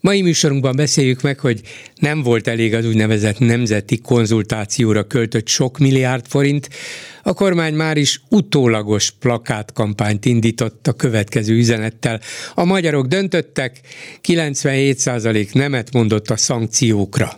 Mai műsorunkban beszéljük meg, hogy nem volt elég az úgynevezett nemzeti konzultációra költött sok milliárd forint, a kormány már is utólagos plakátkampányt indított a következő üzenettel. A magyarok döntöttek, 97% nemet mondott a szankciókra.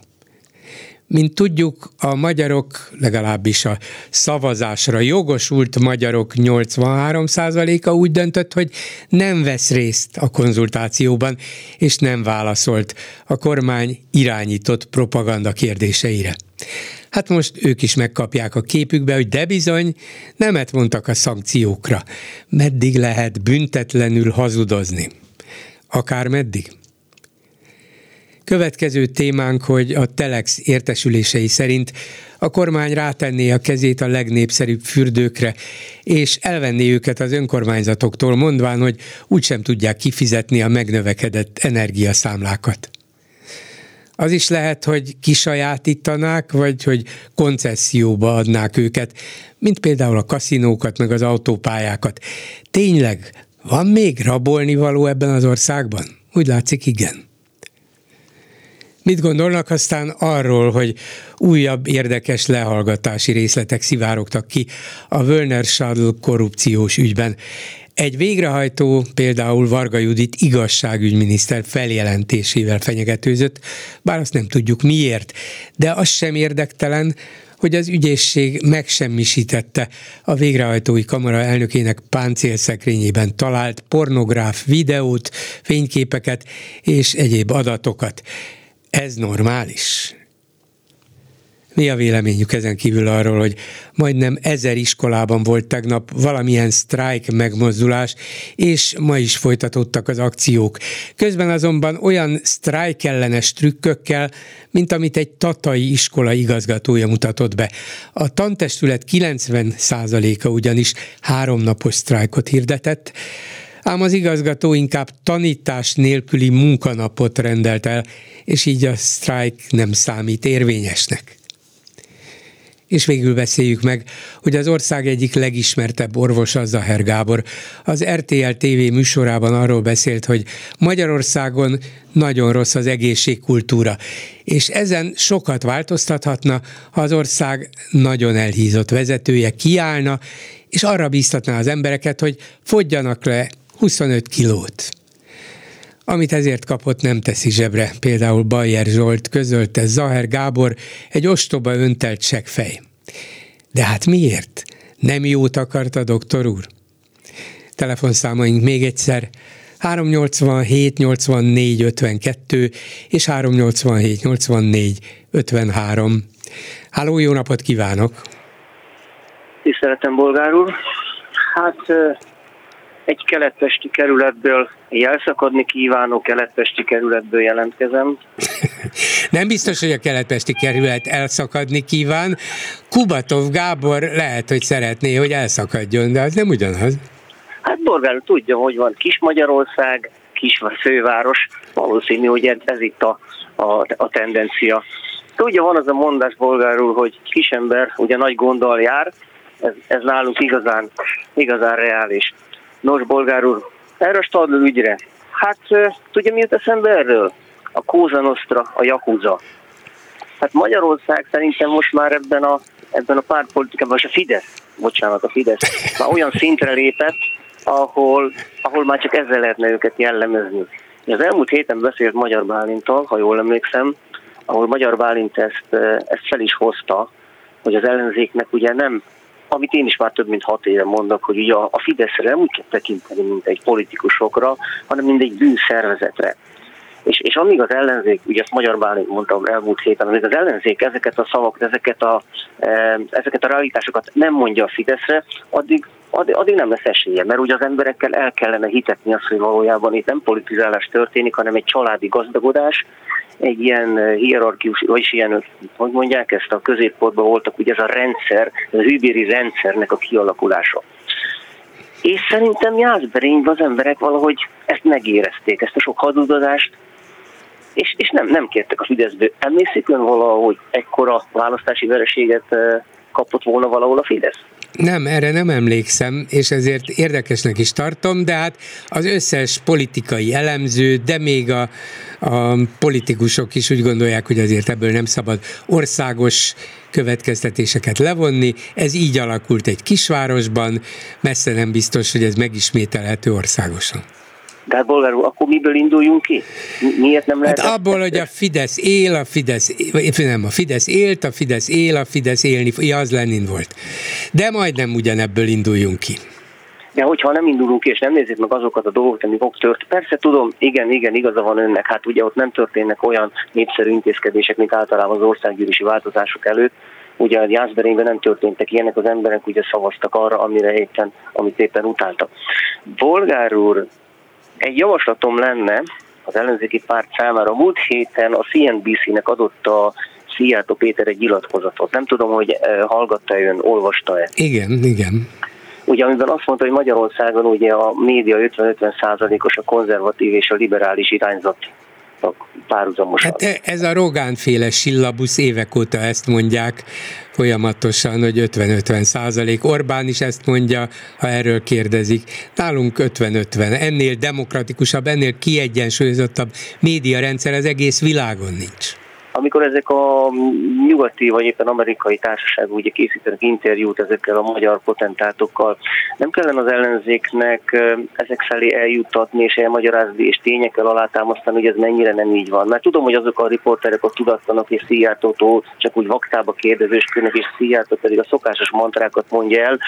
Mint tudjuk, a magyarok, legalábbis a szavazásra jogosult magyarok 83%-a úgy döntött, hogy nem vesz részt a konzultációban, és nem válaszolt a kormány irányított propaganda kérdéseire. Hát most ők is megkapják a képükbe, hogy de bizony, nemet mondtak a szankciókra. Meddig lehet büntetlenül hazudozni? Akár meddig? Következő témánk, hogy a Telex értesülései szerint a kormány rátenné a kezét a legnépszerűbb fürdőkre, és elvenné őket az önkormányzatoktól, mondván, hogy úgysem tudják kifizetni a megnövekedett energiaszámlákat. Az is lehet, hogy kisajátítanák, vagy hogy koncesszióba adnák őket, mint például a kaszinókat, meg az autópályákat. Tényleg, van még rabolni való ebben az országban? Úgy látszik, igen. Mit gondolnak aztán arról, hogy újabb érdekes lehallgatási részletek szivárogtak ki a Wölner Schadl korrupciós ügyben? Egy végrehajtó például Varga Judit igazságügyminiszter feljelentésével fenyegetőzött, bár azt nem tudjuk miért, de az sem érdektelen, hogy az ügyészség megsemmisítette a végrehajtói kamara elnökének páncélszekrényében talált pornográf videót, fényképeket és egyéb adatokat. Ez normális? Mi a véleményük ezen kívül arról, hogy majdnem ezer iskolában volt tegnap valamilyen sztrájk megmozdulás, és ma is folytatódtak az akciók. Közben azonban olyan sztrájk ellenes trükkökkel, mint amit egy tatai iskola igazgatója mutatott be. A tantestület 90%-a ugyanis háromnapos sztrájkot hirdetett, ám az igazgató inkább tanítás nélküli munkanapot rendelt el, és így a sztrájk nem számít érvényesnek. És végül beszéljük meg, hogy az ország egyik legismertebb orvosa, Zaher Gábor, az RTL TV műsorában arról beszélt, hogy Magyarországon nagyon rossz az egészségkultúra, és ezen sokat változtathatna, ha az ország nagyon elhízott vezetője kiállna, és arra bíztatná az embereket, hogy fogjanak le 25 kilót. Amit ezért kapott, nem teszi zsebre. Például Bajer Zsolt közölte Zaher Gábor egy ostoba öntelt fej. De hát miért? Nem jót akart a doktor úr? Telefonszámaink még egyszer 387 84 52 és 387 84 53. Háló, jó napot kívánok! Tiszteletem, bolgár úr! Hát egy keletpesti kerületből jelszakadni kívánó keletpesti kerületből jelentkezem. Nem biztos, hogy a keletpesti kerület elszakadni kíván. Kubatov Gábor lehet, hogy szeretné, hogy elszakadjon, de az nem ugyanaz. Hát Borgár tudja, hogy van Kis Magyarország, kis főváros, valószínű, hogy ez, ez itt a, a, a tendencia. Tudja, van az a mondás bolgárul, hogy kisember ugye nagy gonddal jár, ez, ez nálunk igazán, igazán reális. Nos, bolgár úr, erre a Stadl ügyre. Hát tudja, mi jut eszembe erről? A Kóza Nostra, a Yakuza. Hát Magyarország szerintem most már ebben a, ebben a pártpolitikában, vagy a Fidesz, bocsánat, a Fidesz, már olyan szintre lépett, ahol, ahol már csak ezzel lehetne őket jellemezni. Az elmúlt héten beszélt Magyar Bálintal, ha jól emlékszem, ahol Magyar Bálint ezt, ezt fel is hozta, hogy az ellenzéknek ugye nem amit én is már több mint hat éve mondok, hogy ugye a, Fideszre nem úgy kell tekinteni, mint egy politikusokra, hanem mint egy bűnszervezetre. És, és amíg az ellenzék, ugye ezt Magyar Bálint mondtam elmúlt héten, amíg az ellenzék ezeket a szavakat, ezeket a, e, ezeket a realitásokat nem mondja a Fideszre, addig, addig nem lesz esélye, mert ugye az emberekkel el kellene hitetni azt, hogy valójában itt nem politizálás történik, hanem egy családi gazdagodás, egy ilyen hierarchius, vagyis ilyen, hogy mondják ezt, a középpontban voltak ugye ez a rendszer, a hűbéri rendszernek a kialakulása. És szerintem Jászberényben az emberek valahogy ezt megérezték, ezt a sok hazudozást, és, és nem, nem kértek a Fideszből. Emlékszik ön valahogy ekkora választási vereséget kapott volna valahol a Fidesz? Nem, erre nem emlékszem, és ezért érdekesnek is tartom, de hát az összes politikai elemző, de még a, a politikusok is úgy gondolják, hogy azért ebből nem szabad országos következtetéseket levonni. Ez így alakult egy kisvárosban, messze nem biztos, hogy ez megismételhető országosan. De hát bolgár úr, akkor miből induljunk ki? Miért nem lehet? Hát abból, hogy a Fidesz él, a Fidesz, nem, a Fidesz élt, a Fidesz él, a Fidesz élni, az Lenin volt. De majdnem ugyanebből induljunk ki. De hogyha nem indulunk ki, és nem nézzük meg azokat a dolgokat, amik ott tört, persze tudom, igen, igen, igaza van önnek, hát ugye ott nem történnek olyan népszerű intézkedések, mint általában az országgyűlési változások előtt, ugye a Jászberényben nem történtek ilyenek, az emberek ugye szavaztak arra, amire éppen, amit éppen utáltak. Bolgár úr egy javaslatom lenne az ellenzéki párt számára. Múlt héten a CNBC-nek adott a Szijjártó Péter egy nyilatkozatot. Nem tudom, hogy eh, hallgatta ön, olvasta-e. Igen, igen. Ugye, amiben azt mondta, hogy Magyarországon ugye a média 50-50 százalékos a konzervatív és a liberális irányzat párhuzamosan. Hát ez a Rogán féle sillabusz évek óta ezt mondják folyamatosan, hogy 50-50 százalék. Orbán is ezt mondja, ha erről kérdezik. Nálunk 50-50. Ennél demokratikusabb, ennél kiegyensúlyozottabb médiarendszer az egész világon nincs amikor ezek a nyugati vagy éppen amerikai társaságok ugye készítenek interjút ezekkel a magyar potentátokkal, nem kellene az ellenzéknek ezek felé eljuttatni és elmagyarázni és tényekkel alátámasztani, hogy ez mennyire nem így van. Mert tudom, hogy azok a riporterek ott tudatlanak és Szijjártótól csak úgy vaktába kérdezősködnek, és Szijjártó pedig a szokásos mantrákat mondja el,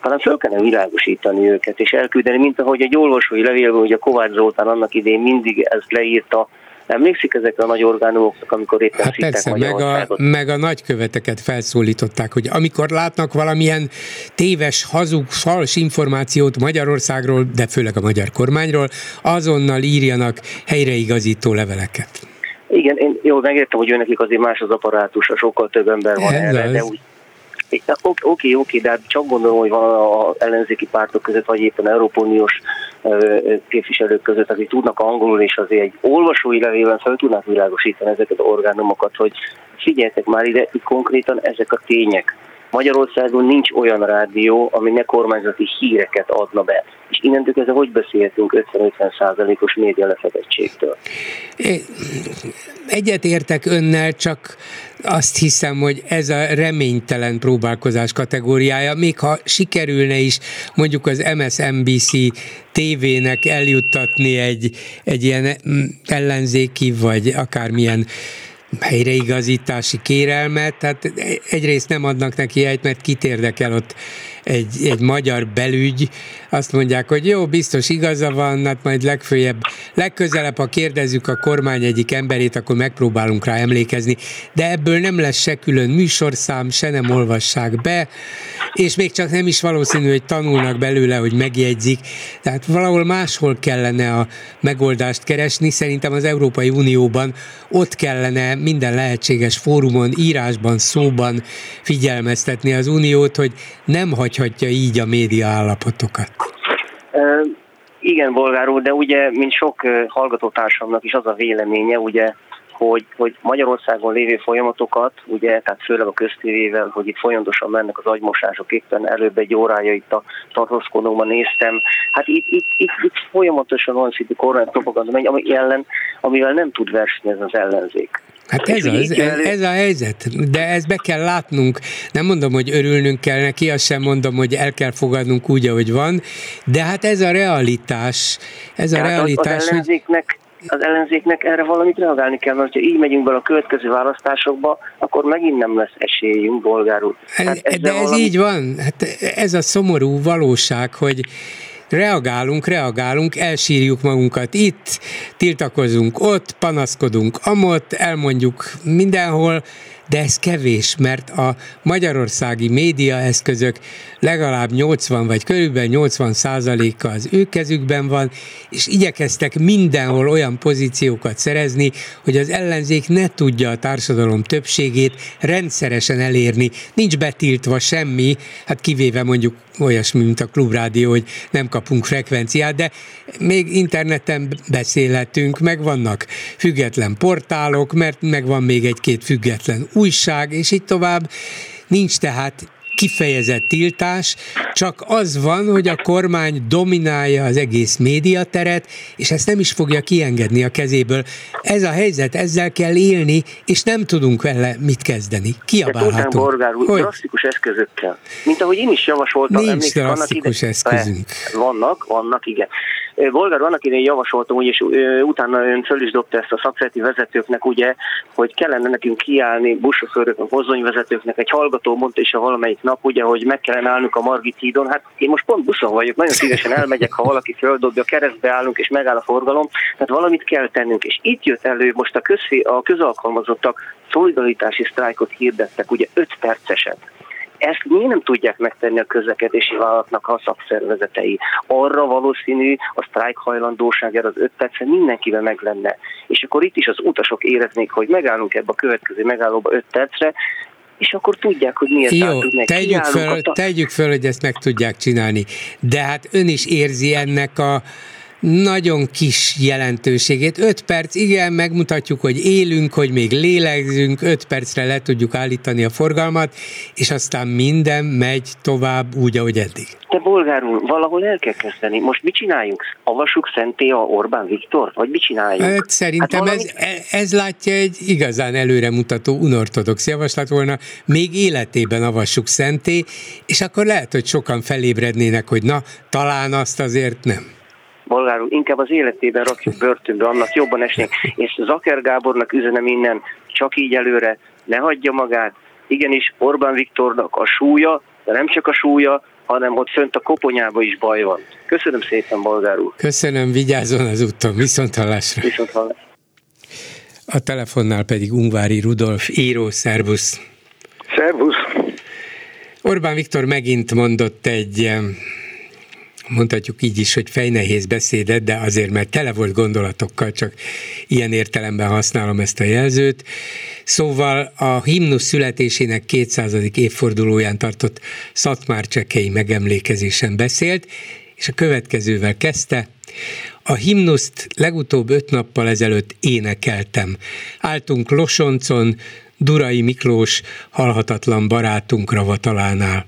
hanem föl kellene világosítani őket és elküldeni, mint ahogy egy olvasói levélben, hogy a Kovács Zoltán annak idén mindig ezt leírta, Emlékszik ezekre a nagy orgánumoknak, amikor éppen hát persze, meg a, meg a nagyköveteket felszólították, hogy amikor látnak valamilyen téves, hazug, fals információt Magyarországról, de főleg a magyar kormányról, azonnal írjanak helyreigazító leveleket. Igen, én jól megértem, hogy őnekik azért más az apparátus, sokkal több ember van Ez erre, az. de úgy Oké, oké, de hát csak gondolom, hogy van az ellenzéki pártok között, vagy éppen Európai Uniós képviselők között, akik tudnak angolul, és azért egy olvasói levélben fel tudnak világosítani ezeket az orgánumokat, hogy figyeljetek már ide, konkrétan ezek a tények. Magyarországon nincs olyan rádió, ami ne kormányzati híreket adna be. És innentől kezdve hogy beszélhetünk 50-50 százalékos média lefedettségtől? Egyet értek önnel, csak azt hiszem, hogy ez a reménytelen próbálkozás kategóriája, még ha sikerülne is mondjuk az MSNBC tévének eljuttatni egy, egy ilyen mm, ellenzéki, vagy akármilyen helyreigazítási kérelmet, tehát egyrészt nem adnak neki helyt, mert kit érdekel ott egy, egy magyar belügy, azt mondják, hogy jó, biztos igaza van, hát majd legfőjebb, legközelebb, ha kérdezzük a kormány egyik emberét, akkor megpróbálunk rá emlékezni, de ebből nem lesz se külön műsorszám, se nem olvassák be, és még csak nem is valószínű, hogy tanulnak belőle, hogy megjegyzik, tehát valahol máshol kellene a megoldást keresni, szerintem az Európai Unióban ott kellene minden lehetséges fórumon, írásban, szóban figyelmeztetni az uniót, hogy nem hagy hagyhatja így a média állapotokat? Igen, bolgár úr, de ugye, mint sok hallgatótársamnak is az a véleménye, ugye, hogy, hogy Magyarországon lévő folyamatokat, ugye, tehát főleg a köztévével, hogy itt folyamatosan mennek az agymosások, éppen előbb egy órája itt a tartózkodóban néztem, hát itt, itt, itt, itt folyamatosan van szintű kormány propaganda megy, ami ellen, amivel nem tud versenyezni az ellenzék. Hát ez, az, ez, ez a helyzet, de ezt be kell látnunk. Nem mondom, hogy örülnünk kell neki, azt sem mondom, hogy el kell fogadnunk úgy, ahogy van, de hát ez a realitás. Ez a hát realitás, az, az ellenzéknek, az ellenzéknek erre valamit reagálni kell, mert ha így megyünk bele a következő választásokba, akkor megint nem lesz esélyünk, bolgárul. Hát de ez valami... így van, hát ez a szomorú valóság, hogy reagálunk, reagálunk, elsírjuk magunkat itt, tiltakozunk ott, panaszkodunk amott, elmondjuk mindenhol, de ez kevés, mert a magyarországi médiaeszközök legalább 80 vagy körülbelül 80 százaléka az ő kezükben van, és igyekeztek mindenhol olyan pozíciókat szerezni, hogy az ellenzék ne tudja a társadalom többségét rendszeresen elérni. Nincs betiltva semmi, hát kivéve mondjuk olyasmi, mint a klubrádió, hogy nem kapunk frekvenciát, de még interneten beszélhetünk, meg vannak független portálok, mert meg van még egy-két független újság, és így tovább. Nincs tehát kifejezett tiltás, csak az van, hogy a kormány dominálja az egész médiateret, és ezt nem is fogja kiengedni a kezéből. Ez a helyzet, ezzel kell élni, és nem tudunk vele mit kezdeni. Kiabálhatunk. Borgár úr, hogy? drasztikus eszközökkel. Mint ahogy én is javasoltam. Nincs drasztikus eszközünk. Vannak, vannak, igen. Bolgár annak én javasoltam, úgy, és utána ön föl is dobta ezt a szakszereti vezetőknek, ugye, hogy kellene nekünk kiállni buszsofőröknek, mozdonyvezetőknek, egy hallgató mondta is a valamelyik nap, ugye, hogy meg kellene állnunk a Margit hídon. Hát én most pont buszon vagyok, nagyon szívesen elmegyek, ha valaki földobja, keresztbe állunk és megáll a forgalom, tehát valamit kell tennünk. És itt jött elő most a, közfé, a közalkalmazottak szolidaritási sztrájkot hirdettek, ugye 5 perceset ezt miért nem tudják megtenni a közlekedési vállalatnak a szakszervezetei? Arra valószínű a sztrájk hajlandóság erre az öt percre mindenkivel meg lenne. És akkor itt is az utasok éreznék, hogy megállunk ebbe a következő megállóba öt percre, és akkor tudják, hogy miért Jó, tegyük föl, a... tegyük föl, hogy ezt meg tudják csinálni. De hát ön is érzi ennek a nagyon kis jelentőségét. Öt perc, igen, megmutatjuk, hogy élünk, hogy még lélegzünk, öt percre le tudjuk állítani a forgalmat, és aztán minden megy tovább úgy, ahogy eddig. Te bolgár úr, valahol el kell kezdeni. Most mit csináljunk? Avassuk szenté a Orbán Viktor? Vagy mit csináljunk? Hát, szerintem hát valami... ez, ez látja egy igazán előremutató unortodox javaslat volna. Még életében avassuk szenté, és akkor lehet, hogy sokan felébrednének, hogy na, talán azt azért nem. Bolgár úr, inkább az életében rakjuk börtönbe, annak jobban esnék. És Zaker Gábornak üzenem innen, csak így előre, ne hagyja magát. Igenis, Orbán Viktornak a súlya, de nem csak a súlya, hanem ott fönt a koponyába is baj van. Köszönöm szépen, Bolgár úr. Köszönöm, vigyázzon az úton, viszont hallásra. Viszont hallásra. A telefonnál pedig Ungvári Rudolf, író, szervusz. Szervusz. Orbán Viktor megint mondott egy mondhatjuk így is, hogy fejnehéz beszédet, de azért, mert tele volt gondolatokkal, csak ilyen értelemben használom ezt a jelzőt. Szóval a himnusz születésének 200. évfordulóján tartott Szatmár Csekei megemlékezésen beszélt, és a következővel kezdte. A himnuszt legutóbb öt nappal ezelőtt énekeltem. Áltunk Losoncon, Durai Miklós halhatatlan barátunk ravatalánál.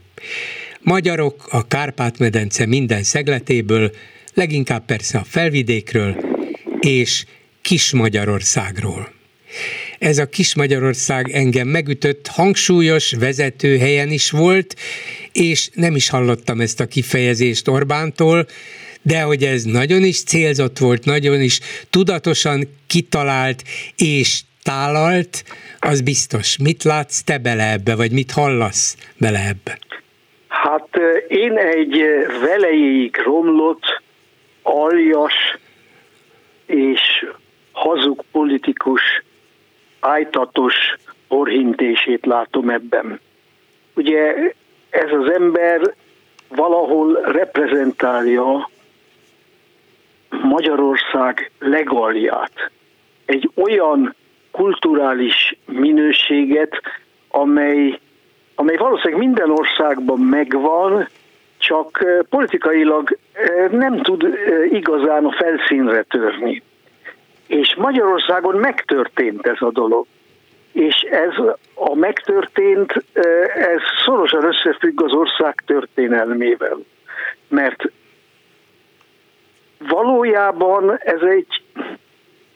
Magyarok a Kárpát-medence minden szegletéből, leginkább persze a felvidékről és Kis Magyarországról. Ez a Kis Magyarország engem megütött, hangsúlyos vezető helyen is volt, és nem is hallottam ezt a kifejezést Orbántól, de hogy ez nagyon is célzott volt, nagyon is tudatosan kitalált és tálalt, az biztos. Mit látsz te bele ebbe, vagy mit hallasz bele ebbe? Hát én egy velejéig romlott, aljas és hazug politikus ájtatos orhintését látom ebben. Ugye ez az ember valahol reprezentálja Magyarország legalját. Egy olyan kulturális minőséget, amely amely valószínűleg minden országban megvan, csak politikailag nem tud igazán a felszínre törni. És Magyarországon megtörtént ez a dolog. És ez a megtörtént, ez szorosan összefügg az ország történelmével. Mert valójában ez egy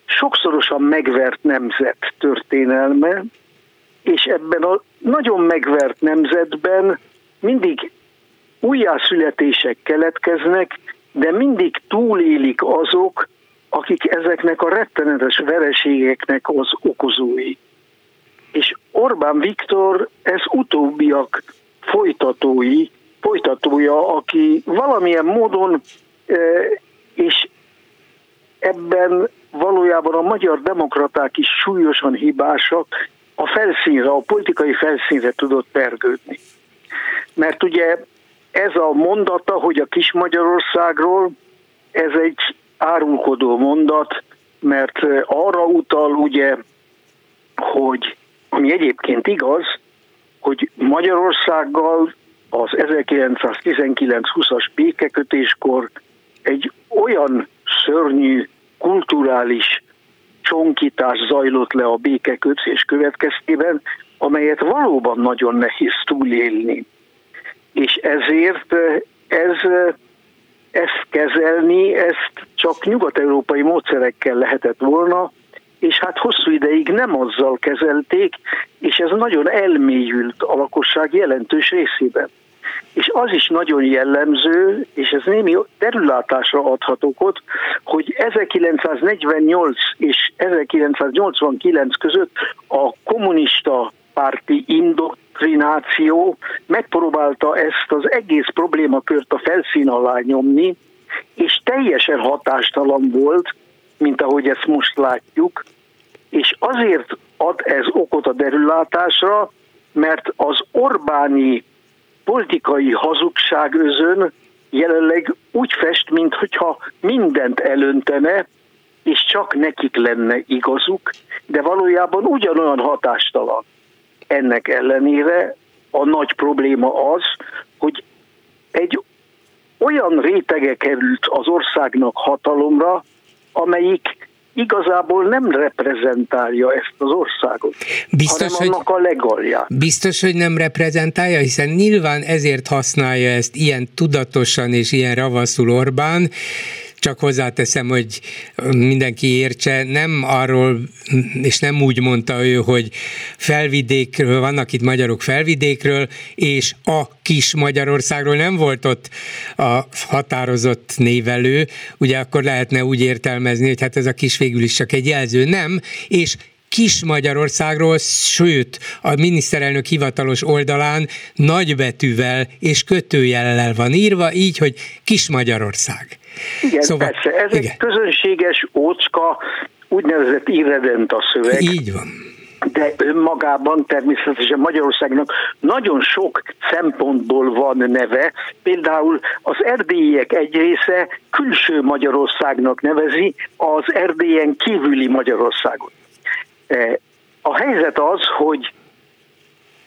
sokszorosan megvert nemzet történelme, és ebben a nagyon megvert nemzetben mindig újjászületések keletkeznek, de mindig túlélik azok, akik ezeknek a rettenetes vereségeknek az okozói. És Orbán Viktor ez utóbbiak folytatói, folytatója, aki valamilyen módon, e, és ebben valójában a magyar demokraták is súlyosan hibásak, a felszínre, a politikai felszínre tudott pergődni. Mert ugye ez a mondata, hogy a kis Magyarországról, ez egy árulkodó mondat, mert arra utal ugye, hogy ami egyébként igaz, hogy Magyarországgal az 1919-20-as békekötéskor egy olyan szörnyű kulturális csonkítás zajlott le a békekötés következtében, amelyet valóban nagyon nehéz túlélni. És ezért ez, ezt kezelni, ezt csak nyugat-európai módszerekkel lehetett volna, és hát hosszú ideig nem azzal kezelték, és ez nagyon elmélyült a lakosság jelentős részében. És az is nagyon jellemző, és ez némi terülátásra adhat okot, hogy 1948 és 1989 között a kommunista párti indoktrináció megpróbálta ezt az egész problémakört a felszín alá nyomni, és teljesen hatástalan volt, mint ahogy ezt most látjuk, és azért ad ez okot a derülátásra, mert az Orbáni politikai hazugság özön jelenleg úgy fest, mintha mindent elöntene, és csak nekik lenne igazuk, de valójában ugyanolyan hatástalan. Ennek ellenére a nagy probléma az, hogy egy olyan rétege került az országnak hatalomra, amelyik igazából nem reprezentálja ezt az országot, biztos, hanem annak hogy, a legalja. Biztos, hogy nem reprezentálja, hiszen nyilván ezért használja ezt ilyen tudatosan és ilyen ravaszul Orbán, csak hozzáteszem, hogy mindenki értse, nem arról, és nem úgy mondta ő, hogy felvidékről, vannak itt magyarok felvidékről, és a kis Magyarországról nem volt ott a határozott névelő, ugye akkor lehetne úgy értelmezni, hogy hát ez a kis végül is csak egy jelző, nem, és kis Magyarországról, sőt a miniszterelnök hivatalos oldalán nagybetűvel és kötőjellel van írva, így, hogy kis Magyarország. Igen, szóval, persze, ez igen. egy közönséges, ócska, úgynevezett irredent a szöveg. Így van de önmagában természetesen Magyarországnak nagyon sok szempontból van neve. Például az erdélyiek egy része külső Magyarországnak nevezi az erdélyen kívüli Magyarországot. E, a helyzet az, hogy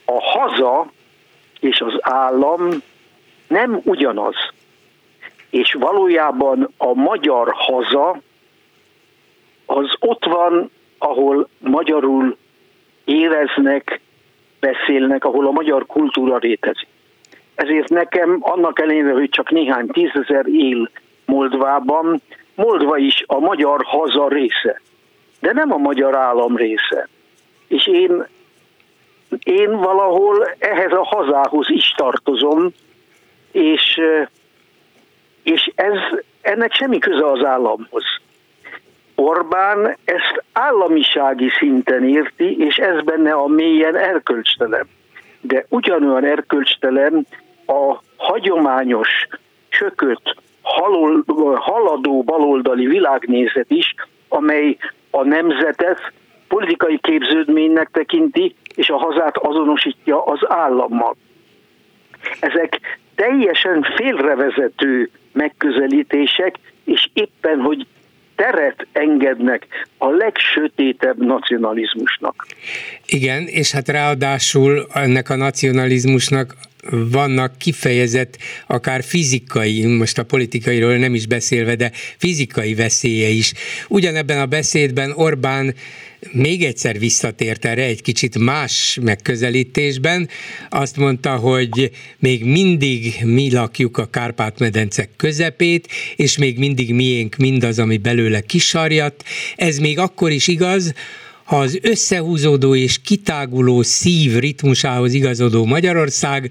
a haza és az állam nem ugyanaz. És valójában a magyar haza az ott van, ahol magyarul éreznek, beszélnek, ahol a magyar kultúra rétezik. Ezért nekem annak ellenére, hogy csak néhány tízezer él Moldvában, Moldva is a magyar haza része de nem a magyar állam része. És én, én valahol ehhez a hazához is tartozom, és, és ez, ennek semmi köze az államhoz. Orbán ezt államisági szinten érti, és ez benne a mélyen erkölcstelen. De ugyanolyan erkölcstelen a hagyományos, csökött, haladó baloldali világnézet is, amely a nemzetet politikai képződménynek tekinti, és a hazát azonosítja az állammal. Ezek teljesen félrevezető megközelítések, és éppen, hogy teret engednek a legsötétebb nacionalizmusnak. Igen, és hát ráadásul ennek a nacionalizmusnak vannak kifejezett, akár fizikai, most a politikairól nem is beszélve, de fizikai veszélye is. Ugyanebben a beszédben Orbán még egyszer visszatért erre egy kicsit más megközelítésben. Azt mondta, hogy még mindig mi lakjuk a Kárpát-medence közepét, és még mindig miénk mindaz, ami belőle kisarjat. Ez még akkor is igaz, az összehúzódó és kitáguló szív ritmusához igazodó Magyarország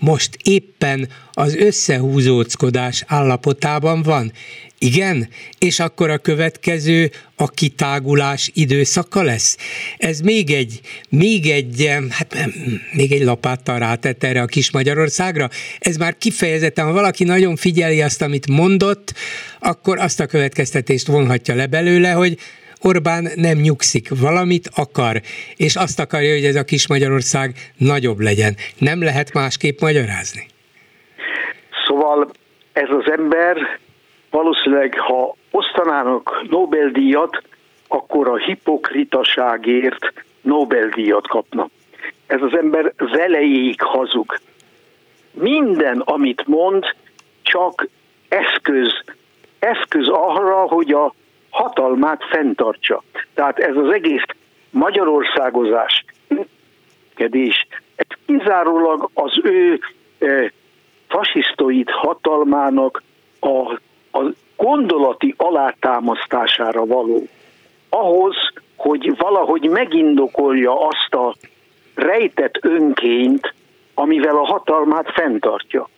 most éppen az összehúzóckodás állapotában van. Igen? És akkor a következő a kitágulás időszaka lesz? Ez még egy, még egy, hát még egy lapáttal rátett erre a kis Magyarországra? Ez már kifejezetten, ha valaki nagyon figyeli azt, amit mondott, akkor azt a következtetést vonhatja le belőle, hogy Orbán nem nyugszik, valamit akar, és azt akarja, hogy ez a kis Magyarország nagyobb legyen. Nem lehet másképp magyarázni? Szóval ez az ember valószínűleg, ha osztanának Nobel-díjat, akkor a hipokritaságért Nobel-díjat kapna. Ez az ember velejéig hazug. Minden, amit mond, csak eszköz, eszköz arra, hogy a hatalmát fenntartsa. Tehát ez az egész Magyarországozás, kedés, ez kizárólag az ő e, fasisztoid hatalmának a, a gondolati alátámasztására való. Ahhoz, hogy valahogy megindokolja azt a rejtett önként, amivel a hatalmát fenntartja.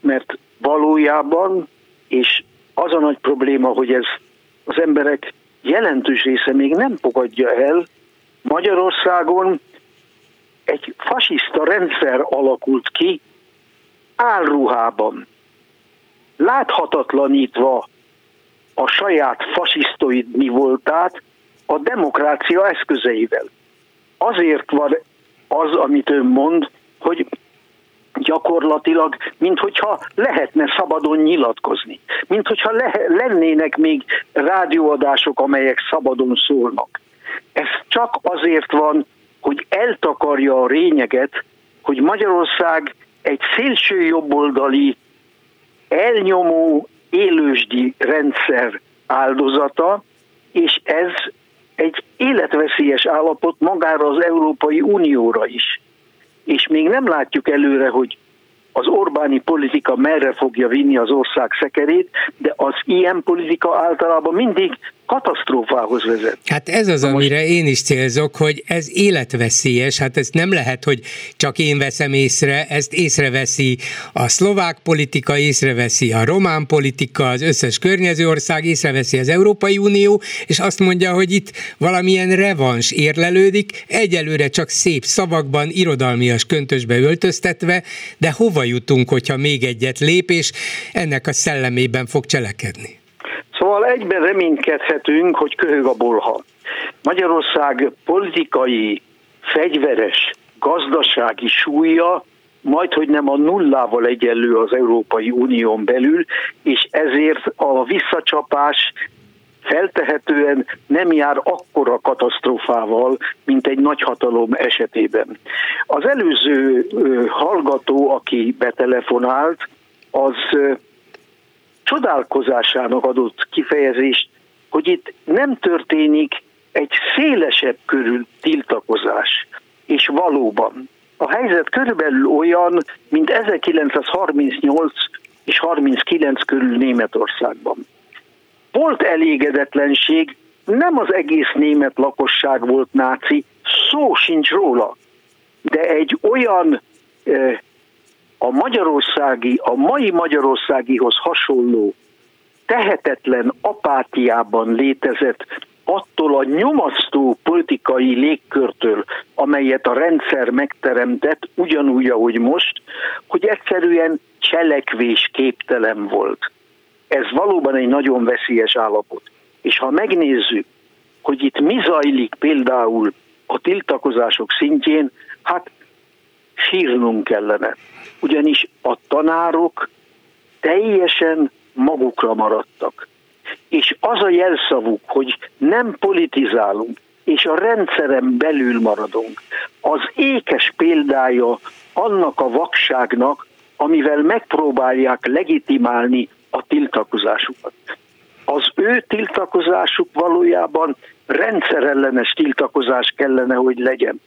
Mert valójában, és az a nagy probléma, hogy ez az emberek jelentős része még nem fogadja el, Magyarországon egy fasiszta rendszer alakult ki álruhában, láthatatlanítva a saját fasisztoid mi voltát a demokrácia eszközeivel. Azért van az, amit ön mond, hogy gyakorlatilag, mint hogyha lehetne szabadon nyilatkozni, mint hogyha le, lennének még rádióadások, amelyek szabadon szólnak. Ez csak azért van, hogy eltakarja a rényeget, hogy Magyarország egy szélső jobboldali, elnyomó élősdi rendszer áldozata, és ez egy életveszélyes állapot magára az Európai Unióra is. És még nem látjuk előre, hogy az Orbáni politika merre fogja vinni az ország szekerét, de az ilyen politika általában mindig katasztrófához vezet. Hát ez az, amire én is célzok, hogy ez életveszélyes, hát ez nem lehet, hogy csak én veszem észre, ezt észreveszi a szlovák politika, észreveszi a román politika, az összes környező ország, észreveszi az Európai Unió, és azt mondja, hogy itt valamilyen revans érlelődik, egyelőre csak szép szavakban, irodalmias köntösbe öltöztetve, de hova jutunk, hogyha még egyet lép, és ennek a szellemében fog cselekedni? Szóval egyben reménykedhetünk, hogy köhög a bolha. Magyarország politikai, fegyveres, gazdasági súlya majd, hogy nem a nullával egyenlő az Európai Unión belül, és ezért a visszacsapás feltehetően nem jár akkora katasztrófával, mint egy nagyhatalom esetében. Az előző hallgató, aki betelefonált, az csodálkozásának adott kifejezést, hogy itt nem történik egy szélesebb körül tiltakozás. És valóban a helyzet körülbelül olyan, mint 1938 és 39 körül Németországban. Volt elégedetlenség, nem az egész német lakosság volt náci, szó sincs róla, de egy olyan eh, a magyarországi, a mai magyarországihoz hasonló tehetetlen apátiában létezett attól a nyomasztó politikai légkörtől, amelyet a rendszer megteremtett, ugyanúgy, ahogy most, hogy egyszerűen cselekvés képtelen volt. Ez valóban egy nagyon veszélyes állapot. És ha megnézzük, hogy itt mi zajlik például a tiltakozások szintjén, hát sírnunk kellene ugyanis a tanárok teljesen magukra maradtak. És az a jelszavuk, hogy nem politizálunk, és a rendszeren belül maradunk, az ékes példája annak a vakságnak, amivel megpróbálják legitimálni a tiltakozásukat. Az ő tiltakozásuk valójában rendszerellenes tiltakozás kellene, hogy legyen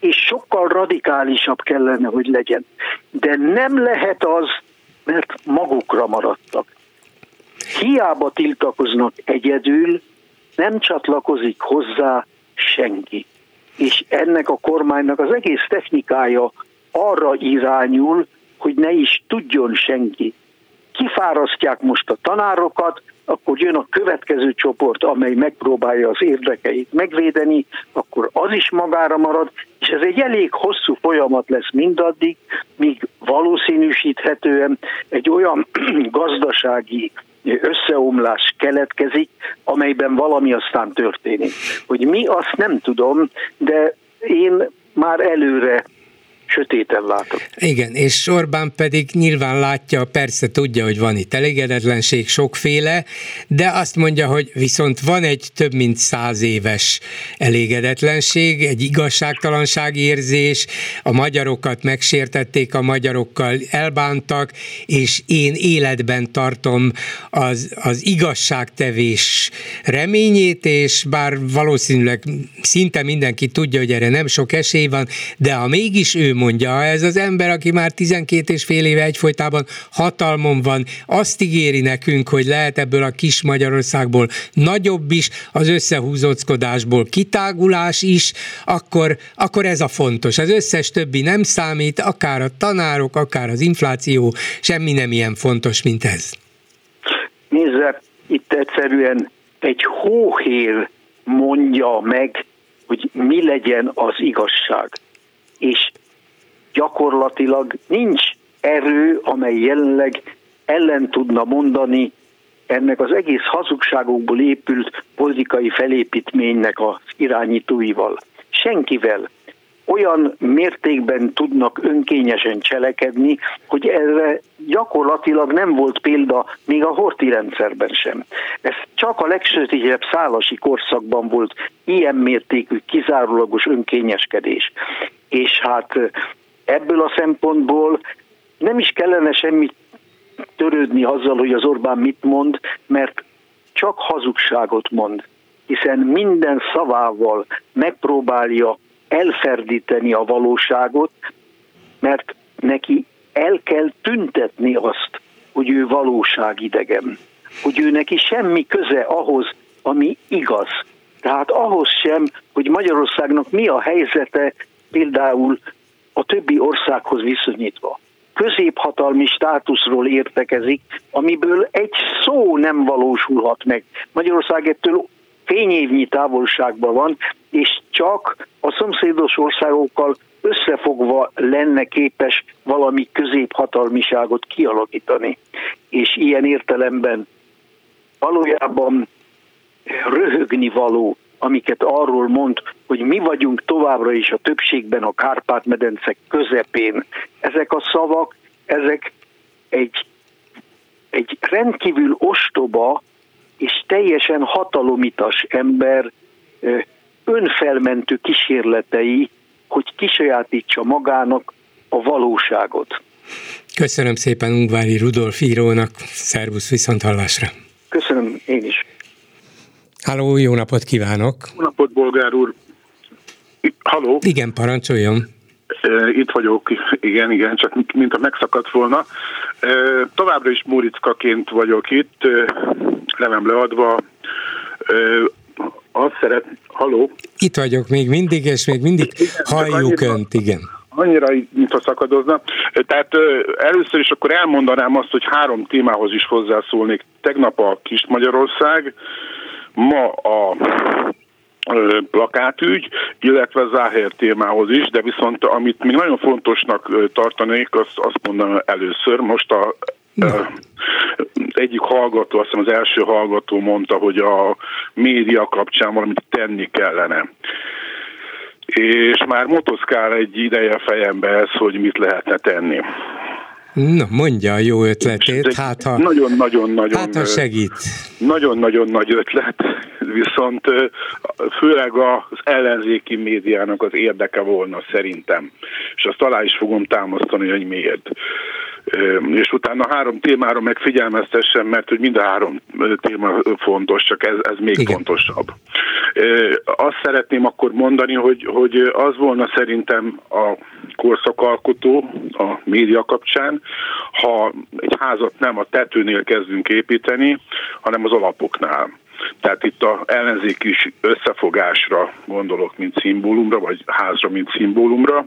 és sokkal radikálisabb kellene, hogy legyen. De nem lehet az, mert magukra maradtak. Hiába tiltakoznak egyedül, nem csatlakozik hozzá senki. És ennek a kormánynak az egész technikája arra irányul, hogy ne is tudjon senki. Kifárasztják most a tanárokat, akkor jön a következő csoport, amely megpróbálja az érdekeit megvédeni, akkor az is magára marad, és ez egy elég hosszú folyamat lesz mindaddig, míg valószínűsíthetően egy olyan gazdasági összeomlás keletkezik, amelyben valami aztán történik. Hogy mi azt nem tudom, de én már előre sötéten látok. Igen, és Orbán pedig nyilván látja, persze tudja, hogy van itt elégedetlenség sokféle, de azt mondja, hogy viszont van egy több mint száz éves elégedetlenség, egy igazságtalanság érzés, a magyarokat megsértették, a magyarokkal elbántak, és én életben tartom az, az igazságtevés reményét, és bár valószínűleg szinte mindenki tudja, hogy erre nem sok esély van, de ha mégis ő mondja, ez az ember, aki már 12 és fél éve egyfolytában hatalmon van, azt ígéri nekünk, hogy lehet ebből a kis Magyarországból nagyobb is, az összehúzóckodásból kitágulás is, akkor, akkor ez a fontos. Az összes többi nem számít, akár a tanárok, akár az infláció, semmi nem ilyen fontos, mint ez. Nézze, itt egyszerűen egy hóhér mondja meg, hogy mi legyen az igazság. És gyakorlatilag nincs erő, amely jelenleg ellen tudna mondani ennek az egész hazugságokból épült politikai felépítménynek az irányítóival. Senkivel olyan mértékben tudnak önkényesen cselekedni, hogy erre gyakorlatilag nem volt példa még a horti rendszerben sem. Ez csak a legsötétebb szálasi korszakban volt ilyen mértékű kizárólagos önkényeskedés. És hát ebből a szempontból nem is kellene semmit törődni azzal, hogy az Orbán mit mond, mert csak hazugságot mond, hiszen minden szavával megpróbálja elferdíteni a valóságot, mert neki el kell tüntetni azt, hogy ő valóságidegen, hogy ő neki semmi köze ahhoz, ami igaz. Tehát ahhoz sem, hogy Magyarországnak mi a helyzete például a többi országhoz viszonyítva. Középhatalmi státuszról értekezik, amiből egy szó nem valósulhat meg. Magyarország ettől fényévnyi távolságban van, és csak a szomszédos országokkal összefogva lenne képes valami középhatalmiságot kialakítani. És ilyen értelemben valójában röhögni való amiket arról mond, hogy mi vagyunk továbbra is a többségben a Kárpát-medence közepén. Ezek a szavak, ezek egy, egy rendkívül ostoba és teljesen hatalomitas ember önfelmentő kísérletei, hogy kisajátítsa magának a valóságot. Köszönöm szépen Ungvári Rudolf írónak, szervusz viszont hallásra. Köszönöm én is. Háló, jó napot kívánok! Jó napot, bolgár úr! Halló? Igen, parancsoljon! Itt vagyok, igen, igen, csak mint a megszakadt volna. Továbbra is Mórickaként vagyok itt, levem leadva. Azt szeret, haló? Itt vagyok még mindig, és még mindig igen, halljuk annyira, önt, igen. Annyira, mintha szakadozna. Tehát először is akkor elmondanám azt, hogy három témához is hozzászólnék. Tegnap a Kis Magyarország, ma a plakátügy, illetve Záher témához is, de viszont amit még nagyon fontosnak tartanék, azt, azt mondanám először. Most a az egyik hallgató, azt hiszem az első hallgató mondta, hogy a média kapcsán valamit tenni kellene. És már motoszkál egy ideje a fejembe ez, hogy mit lehetne tenni. Na, mondja a jó ötletét, hát ha, nagyon-nagyon-nagyon hát, ha segít. Nagyon-nagyon nagy ötlet, viszont főleg az ellenzéki médiának az érdeke volna szerintem, és azt alá is fogom támasztani, hogy miért és utána három témára meg figyelmeztessen, mert hogy mind a három téma fontos, csak ez, ez még Igen. fontosabb. Azt szeretném akkor mondani, hogy, hogy az volna szerintem a korszakalkotó a média kapcsán, ha egy házat nem a tetőnél kezdünk építeni, hanem az alapoknál. Tehát itt a ellenzéki összefogásra gondolok, mint szimbólumra, vagy házra, mint szimbólumra.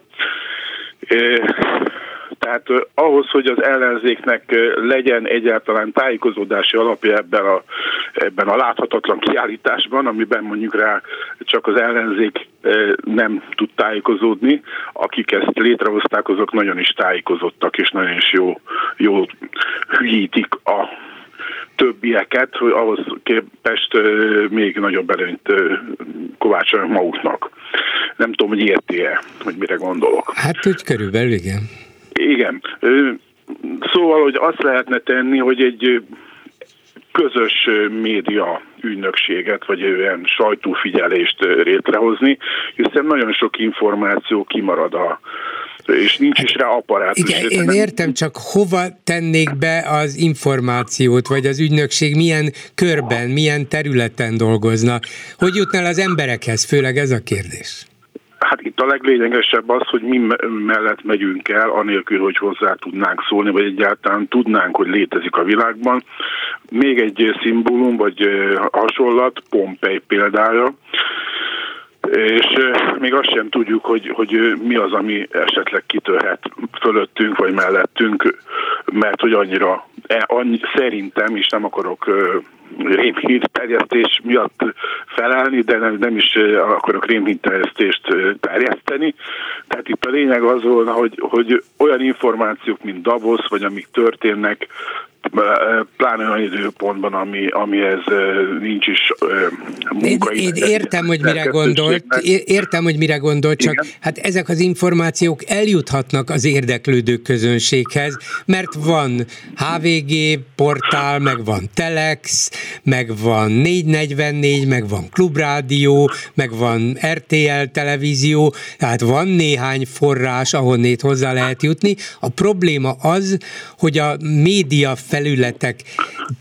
Tehát ahhoz, hogy az ellenzéknek legyen egyáltalán tájékozódási alapja ebben a, ebben a láthatatlan kiállításban, amiben mondjuk rá csak az ellenzék nem tud tájékozódni, akik ezt létrehozták, azok nagyon is tájékozottak, és nagyon is jó, jó hülyítik a többieket, hogy ahhoz képest még nagyobb előnyt kovácsoljanak maguknak. Nem tudom, hogy érti-e, hogy mire gondolok. Hát úgy körülbelül igen. Igen. Szóval, hogy azt lehetne tenni, hogy egy közös média ügynökséget, vagy olyan sajtófigyelést létrehozni, hiszen nagyon sok információ kimarad a és nincs is rá apparátus. Igen, én értem, csak hova tennék be az információt, vagy az ügynökség milyen körben, milyen területen dolgozna? Hogy jutnál az emberekhez? Főleg ez a kérdés. Hát itt a leglényegesebb az, hogy mi mellett megyünk el, anélkül, hogy hozzá tudnánk szólni, vagy egyáltalán tudnánk, hogy létezik a világban. Még egy szimbólum, vagy hasonlat, Pompei példája, és még azt sem tudjuk, hogy, hogy mi az, ami esetleg kitörhet fölöttünk vagy mellettünk, mert hogy annyira, e, annyi, szerintem, és nem akarok rémhír terjesztés miatt felelni, de nem, nem is akarok rémhír terjesztést terjeszteni. Tehát itt a lényeg az volna, hogy, hogy olyan információk, mint Davos, vagy amik történnek, pláne olyan időpontban, ami, amihez nincs is munkai. Én, én értem, hogy mire gondolt, értem, hogy mire gondolt, csak Igen. hát ezek az információk eljuthatnak az érdeklődő közönséghez, mert van HVG portál, meg van Telex, meg van 444, meg van Klubrádió, meg van RTL televízió, tehát van néhány forrás, ahonnét hozzá lehet jutni. A probléma az, hogy a média felületek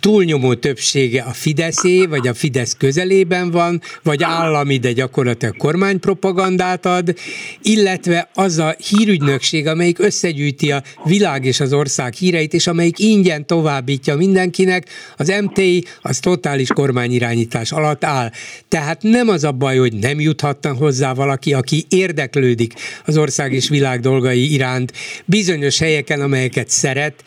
túlnyomó többsége a Fideszé, vagy a Fidesz közelében van, vagy állami, de gyakorlatilag kormánypropagandát ad, illetve az a hírügynökség, amelyik összegyűjti a világ és az ország híreit, és amelyik ingyen továbbítja mindenkinek, az MTI az totális kormányirányítás alatt áll. Tehát nem az a baj, hogy nem juthatna hozzá valaki, aki érdeklődik az ország és világ dolgai iránt, bizonyos helyeken, amelyeket szeret,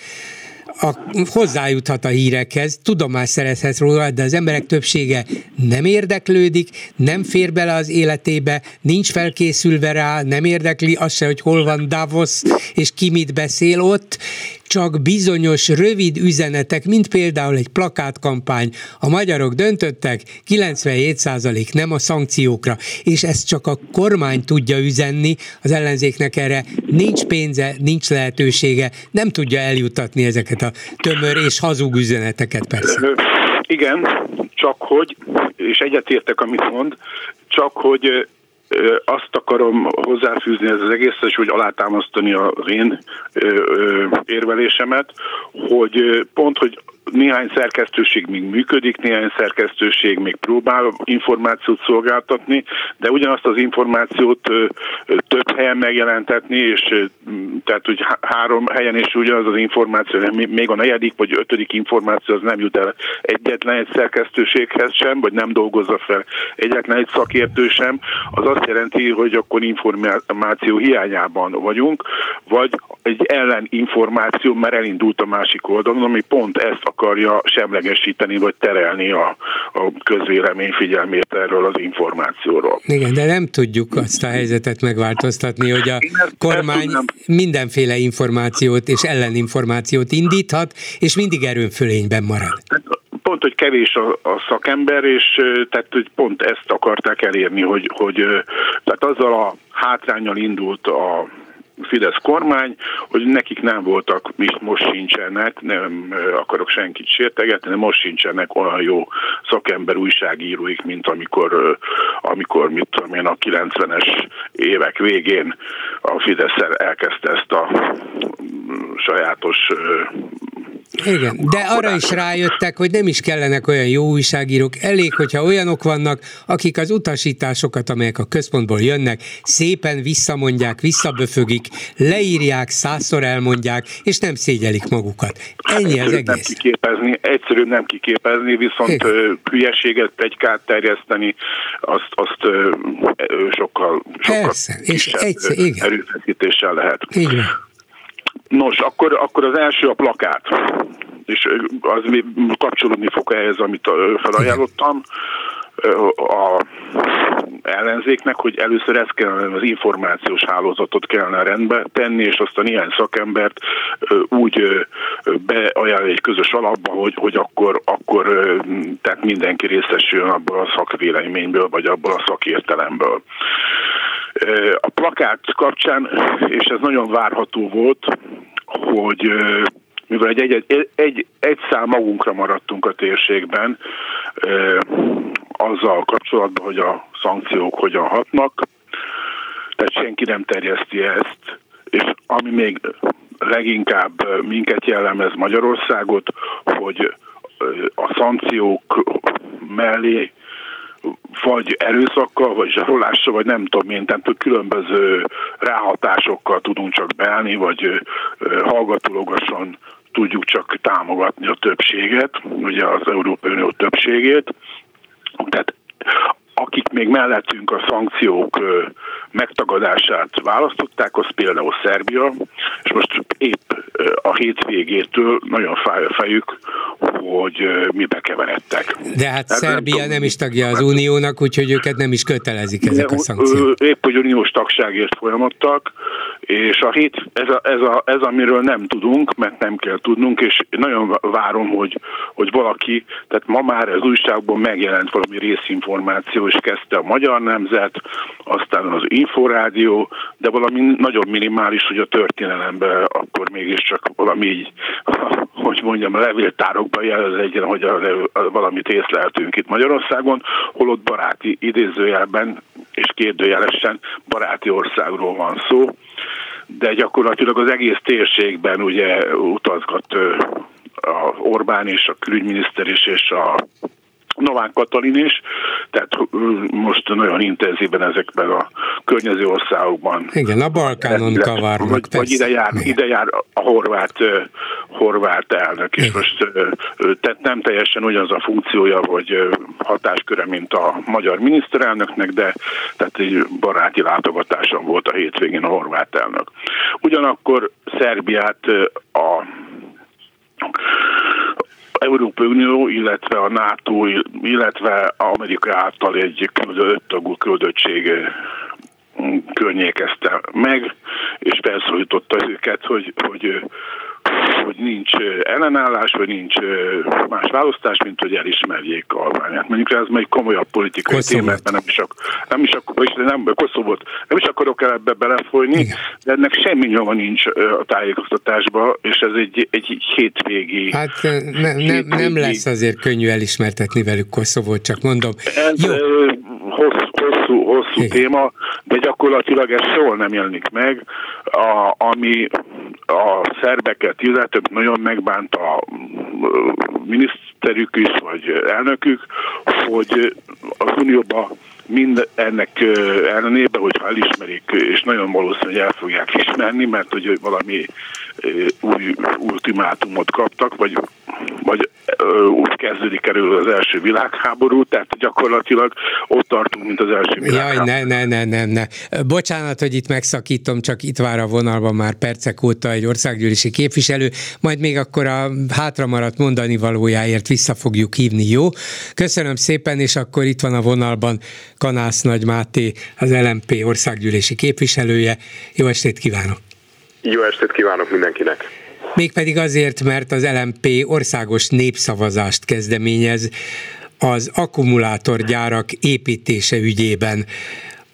a, hozzájuthat a hírekhez, tudomást szerezhet róla, de az emberek többsége nem érdeklődik, nem fér bele az életébe, nincs felkészülve rá, nem érdekli azt se, hogy hol van Davos, és ki mit beszél ott, csak bizonyos rövid üzenetek, mint például egy plakátkampány, a magyarok döntöttek, 97% nem a szankciókra, és ezt csak a kormány tudja üzenni, az ellenzéknek erre nincs pénze, nincs lehetősége, nem tudja eljutatni ezeket a tömör és hazug üzeneteket persze. Igen, csak hogy, és egyetértek, amit mond, csak hogy azt akarom hozzáfűzni ez az egészet, és hogy alátámasztani az én érvelésemet, hogy pont, hogy néhány szerkesztőség még működik, néhány szerkesztőség még próbál információt szolgáltatni, de ugyanazt az információt több helyen megjelentetni, és tehát, hogy három helyen is ugyanaz az információ, még a negyedik vagy ötödik információ az nem jut el egyetlen egy szerkesztőséghez sem, vagy nem dolgozza fel egyetlen egy szakértő sem, az azt jelenti, hogy akkor információ hiányában vagyunk, vagy egy elleninformáció, mert elindult a másik oldalon, ami pont ezt akarja semlegesíteni, vagy terelni a, a közvélemény figyelmét erről az információról. Igen, de nem tudjuk azt a helyzetet megváltoztatni, hogy a kormány mindenféle információt és elleninformációt indíthat, és mindig erőnfölényben marad. Pont, hogy kevés a, a szakember, és tehát hogy pont ezt akarták elérni, hogy, hogy tehát azzal a hátrányal indult a Fidesz kormány, hogy nekik nem voltak, most sincsenek, nem akarok senkit sértegetni, de most sincsenek olyan jó szakember újságíróik, mint amikor, amikor mit tudom én, a 90-es évek végén a Fidesz elkezdte ezt a sajátos igen, de arra is rájöttek, hogy nem is kellenek olyan jó újságírók, elég, hogyha olyanok vannak, akik az utasításokat, amelyek a központból jönnek, szépen visszamondják, visszaböfögik, leírják, százszor elmondják, és nem szégyelik magukat. Ennyi az egész. Nem kiképezni, egyszerűen nem kiképezni, viszont Igen. hülyeséget, plegykát terjeszteni, azt, azt sokkal, sokkal Persze, és egyszer, igen. erőfeszítéssel lehet. Igen. Nos, akkor, akkor az első a plakát, és az kapcsolódni fog ehhez, amit felajánlottam. a ellenzéknek, hogy először ezt kellene, az információs hálózatot kellene rendbe tenni, és azt a néhány szakembert úgy beajánlani egy közös alapba, hogy, hogy akkor, akkor tehát mindenki részesüljön abból a szakvéleményből, vagy abból a szakértelemből. A plakát kapcsán, és ez nagyon várható volt, hogy mivel egy, egy, egy, egy, szám magunkra maradtunk a térségben, azzal kapcsolatban, hogy a szankciók hogyan hatnak, tehát senki nem terjeszti ezt, és ami még leginkább minket jellemez Magyarországot, hogy a szankciók mellé vagy erőszakkal, vagy zsarolással, vagy nem tudom én, tehát különböző ráhatásokkal tudunk csak beállni, vagy hallgatólogosan tudjuk csak támogatni a többséget, ugye az Európai Unió többségét. Tehát akik még mellettünk a szankciók megtagadását választották, az például Szerbia, és most épp a hétvégétől nagyon fáj a fejük, hogy mibe keveredtek. De hát Ez Szerbia nem, nem is tagja az uniónak, úgyhogy őket nem is kötelezik ezek a szankciók. Épp, hogy uniós tagságért folyamodtak, és a hét, ez, a, ez, a, ez amiről nem tudunk, mert nem kell tudnunk, és nagyon várom, hogy, hogy valaki, tehát ma már az újságban megjelent valami részinformáció, és kezdte a Magyar Nemzet, aztán az Inforádió, de valami nagyon minimális, hogy a történelemben akkor mégiscsak valami így, hogy mondjam, a levéltárokban jelez hogy a, a, valamit észleltünk itt Magyarországon, holott baráti idézőjelben és kérdőjelesen baráti országról van szó, de gyakorlatilag az egész térségben ugye utazgat a Orbán és a külügyminiszter is, és a Novák Katalin is, tehát most nagyon intenzíven ezekben a környező országokban. Igen, a Balkánon kavarnak. Vagy, vagy ide, jár, ide jár a horvát, horvát elnök, és Igen. most tehát nem teljesen ugyanaz a funkciója, vagy hatásköre, mint a magyar miniszterelnöknek, de tehát egy baráti látogatáson volt a hétvégén a horvát elnök. Ugyanakkor Szerbiát a Európai Unió, illetve a NATO, illetve Amerika által egy öt tagú küldöttség környékezte meg, és felszólította őket, hogy, hogy hogy nincs ellenállás, vagy nincs más választás, mint hogy elismerjék Albániát. Mondjuk ez egy komolyabb politikai Koszovot. téma, mert nem is, ak- nem is, ak- nem, Koszovot, nem is akarok el ebbe belefolyni, Igen. de ennek semmi nyoma nincs a tájékoztatásban, és ez egy, egy hétvégi... Hát ne, ne, hétvégi... nem lesz azért könnyű elismertetni velük Koszovót, csak mondom. Ez Jó. Hosszú, hosszú, téma, de gyakorlatilag ez soha nem jelenik meg, a, ami a szerbeket illetve nagyon megbánt a miniszterük is, vagy elnökük, hogy az Unióba mind ennek ellenében, hogyha elismerik, és nagyon valószínű, hogy el fogják ismerni, mert hogy valami új ultimátumot kaptak, vagy, vagy úgy kezdődik elő az első világháború, tehát gyakorlatilag ott tartunk, mint az első világháború. Jaj, ne, ne, ne, ne, ne. Bocsánat, hogy itt megszakítom, csak itt vár a vonalban már percek óta egy országgyűlési képviselő, majd még akkor a hátra maradt mondani valójáért vissza fogjuk hívni, jó? Köszönöm szépen, és akkor itt van a vonalban Kanász Nagy Máté, az LMP országgyűlési képviselője. Jó estét kívánok! Jó estét kívánok mindenkinek! Mégpedig azért, mert az LMP országos népszavazást kezdeményez az akkumulátorgyárak építése ügyében,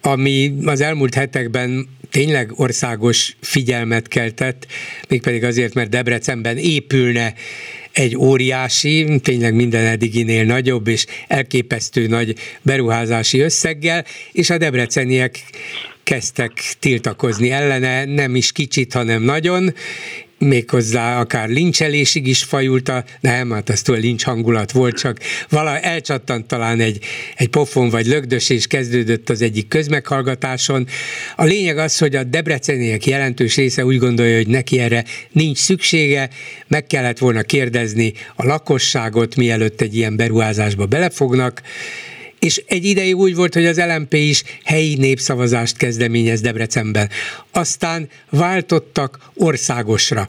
ami az elmúlt hetekben tényleg országos figyelmet keltett, mégpedig azért, mert Debrecenben épülne egy óriási, tényleg minden eddiginél nagyobb és elképesztő nagy beruházási összeggel, és a debreceniek kezdtek tiltakozni ellene, nem is kicsit, hanem nagyon, méghozzá akár lincselésig is fajult a, nem, hát ez túl lincs hangulat volt, csak vala elcsattant talán egy, egy pofon vagy lögdös, és kezdődött az egyik közmeghallgatáson. A lényeg az, hogy a debreceniek jelentős része úgy gondolja, hogy neki erre nincs szüksége, meg kellett volna kérdezni a lakosságot, mielőtt egy ilyen beruházásba belefognak, és egy ideig úgy volt, hogy az LMP is helyi népszavazást kezdeményez Debrecenben. Aztán váltottak országosra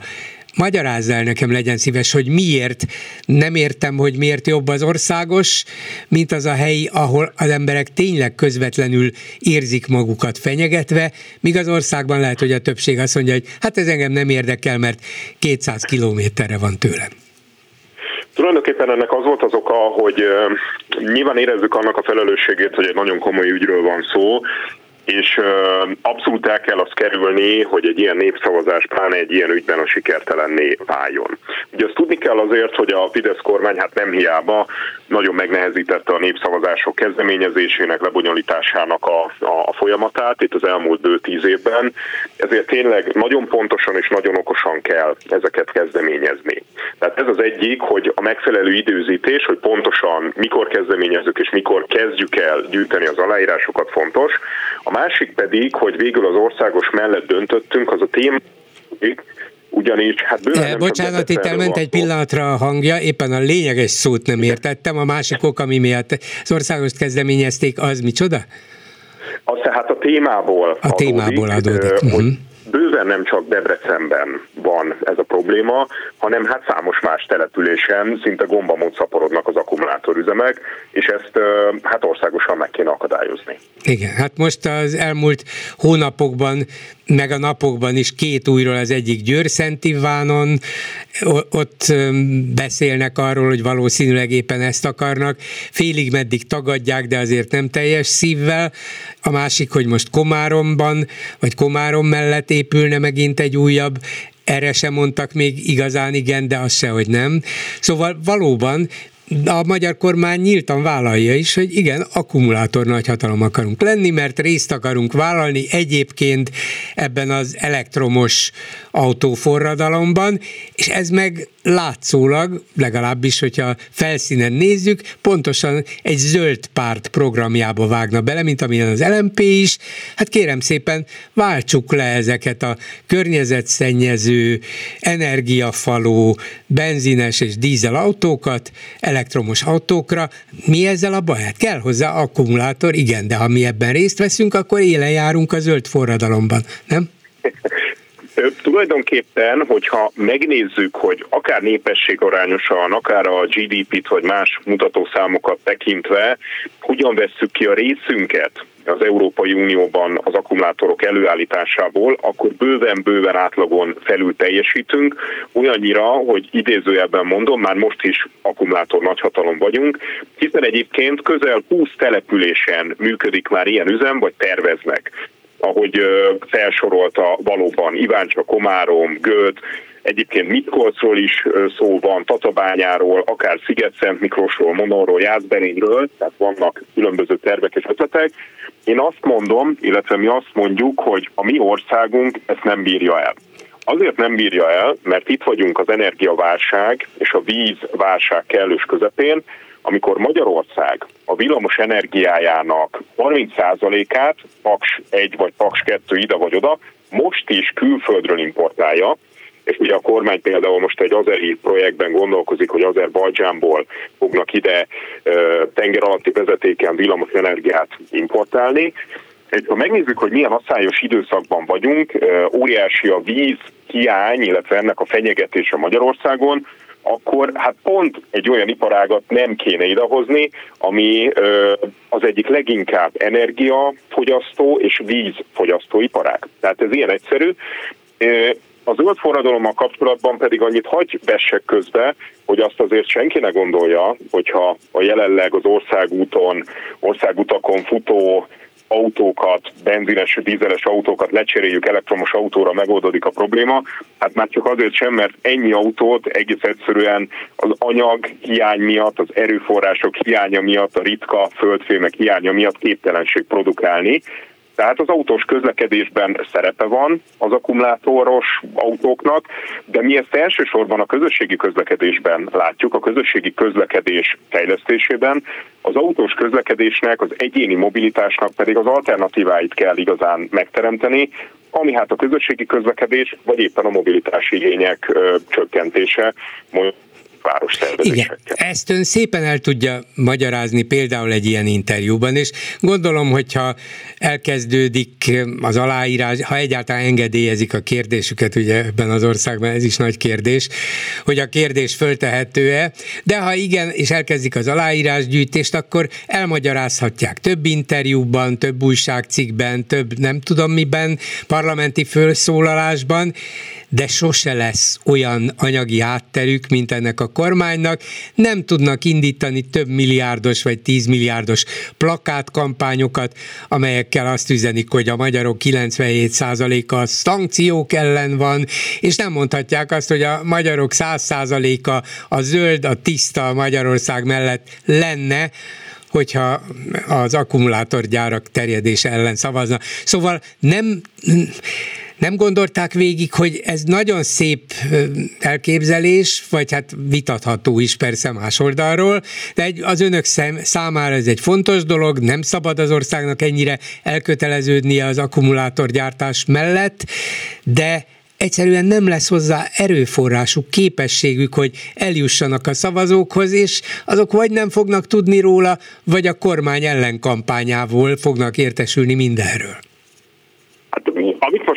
magyarázza el nekem, legyen szíves, hogy miért, nem értem, hogy miért jobb az országos, mint az a hely, ahol az emberek tényleg közvetlenül érzik magukat fenyegetve, míg az országban lehet, hogy a többség azt mondja, hogy hát ez engem nem érdekel, mert 200 kilométerre van tőlem. Tulajdonképpen ennek az volt az oka, hogy nyilván érezzük annak a felelősségét, hogy egy nagyon komoly ügyről van szó, és abszolút el kell azt kerülni, hogy egy ilyen népszavazás pláne egy ilyen ügyben a sikertelenné váljon. Ugye azt tudni kell azért, hogy a Fidesz kormány hát nem hiába nagyon megnehezítette a népszavazások kezdeményezésének, lebonyolításának a, a, folyamatát itt az elmúlt bő tíz évben, ezért tényleg nagyon pontosan és nagyon okosan kell ezeket kezdeményezni. Tehát ez az egyik, hogy a megfelelő időzítés, hogy pontosan mikor kezdeményezzük és mikor kezdjük el gyűjteni az aláírásokat fontos. A másik pedig, hogy végül az országos mellett döntöttünk, az a téma, ugyanis hát bőven nem Bocsánat, itt elment egy pillanatra a hangja, éppen a lényeges szót nem értettem, a másik ok, ami miatt az országos kezdeményezték, az micsoda? Az tehát a témából A adódik, témából adódik. Hogy uh-huh bőven nem csak Debrecenben van ez a probléma, hanem hát számos más településen szinte gombamód szaporodnak az akkumulátorüzemek, és ezt hát országosan meg kéne akadályozni. Igen, hát most az elmúlt hónapokban meg a napokban is két újról az egyik Győr-Szentivánon, ott beszélnek arról, hogy valószínűleg éppen ezt akarnak, félig meddig tagadják, de azért nem teljes szívvel, a másik, hogy most Komáromban, vagy Komárom mellett épülne megint egy újabb. Erre sem mondtak még igazán igen, de az se, hogy nem. Szóval valóban a magyar kormány nyíltan vállalja is, hogy igen, akkumulátor nagyhatalom akarunk lenni, mert részt akarunk vállalni egyébként ebben az elektromos autóforradalomban, és ez meg látszólag, legalábbis, hogyha felszínen nézzük, pontosan egy zöld párt programjába vágna bele, mint amilyen az LMP is. Hát kérem szépen, váltsuk le ezeket a környezetszennyező, energiafaló, benzines és dízel autókat elektromos autókra. Mi ezzel a baj? Hát kell hozzá akkumulátor, igen, de ha mi ebben részt veszünk, akkor élen járunk a zöld forradalomban, nem? Tulajdonképpen, hogyha megnézzük, hogy akár népességarányosan, akár a GDP-t vagy más mutatószámokat tekintve, hogyan vesszük ki a részünket az Európai Unióban az akkumulátorok előállításából, akkor bőven-bőven átlagon felül teljesítünk, olyannyira, hogy idézőjelben mondom, már most is akkumulátor nagyhatalom vagyunk, hiszen egyébként közel 20 településen működik már ilyen üzem, vagy terveznek ahogy felsorolta valóban Iváncsa, Komárom, Göd, Egyébként Mitkolcról is szó van, Tatabányáról, akár Sziget-Szent Miklósról, Monorról, Jászberényről, tehát vannak különböző tervek és ötletek. Én azt mondom, illetve mi azt mondjuk, hogy a mi országunk ezt nem bírja el. Azért nem bírja el, mert itt vagyunk az energiaválság és a vízválság kellős közepén, amikor Magyarország a villamos energiájának 30%-át, Paks 1 vagy Paks 2 ide vagy oda, most is külföldről importálja, és ugye a kormány például most egy azeri projektben gondolkozik, hogy Azerbajdzsánból fognak ide tenger alatti vezetéken villamos energiát importálni, ha megnézzük, hogy milyen asszályos időszakban vagyunk, óriási a víz hiány, illetve ennek a fenyegetése Magyarországon, akkor hát pont egy olyan iparágat nem kéne idehozni, ami az egyik leginkább energiafogyasztó és vízfogyasztó iparág. Tehát ez ilyen egyszerű. A zöld forradalommal kapcsolatban pedig annyit hagy vessek közbe, hogy azt azért senki ne gondolja, hogyha a jelenleg az országúton, országutakon futó autókat, benzines, dízeles autókat lecseréljük elektromos autóra, megoldódik a probléma. Hát már csak azért sem, mert ennyi autót egész egyszerűen az anyag hiány miatt, az erőforrások hiánya miatt, a ritka földfémek hiánya miatt képtelenség produkálni. Tehát az autós közlekedésben szerepe van az akkumulátoros autóknak, de mi ezt elsősorban a közösségi közlekedésben látjuk, a közösségi közlekedés fejlesztésében, az autós közlekedésnek, az egyéni mobilitásnak pedig az alternatíváit kell igazán megteremteni, ami hát a közösségi közlekedés, vagy éppen a mobilitási igények ö, csökkentése, város szervezésekkel. Igen, ezt ön szépen el tudja magyarázni például egy ilyen interjúban, és gondolom, hogyha elkezdődik az aláírás, ha egyáltalán engedélyezik a kérdésüket, ugye ebben az országban ez is nagy kérdés, hogy a kérdés föltehető-e, de ha igen, és elkezdik az aláírásgyűjtést, akkor elmagyarázhatják több interjúban, több újságcikkben, több nem tudom miben, parlamenti felszólalásban, de sose lesz olyan anyagi hátterük, mint ennek a kormánynak. Nem tudnak indítani több milliárdos vagy tízmilliárdos plakátkampányokat, amelyekkel azt üzenik, hogy a magyarok 97%-a szankciók ellen van, és nem mondhatják azt, hogy a magyarok 100%-a a zöld, a tiszta Magyarország mellett lenne, hogyha az akkumulátorgyárak terjedése ellen szavazna. Szóval nem nem gondolták végig, hogy ez nagyon szép elképzelés, vagy hát vitatható is persze más oldalról, de egy, az önök szem, számára ez egy fontos dolog, nem szabad az országnak ennyire elköteleződnie az akkumulátorgyártás mellett, de egyszerűen nem lesz hozzá erőforrásuk, képességük, hogy eljussanak a szavazókhoz, és azok vagy nem fognak tudni róla, vagy a kormány ellenkampányából fognak értesülni mindenről.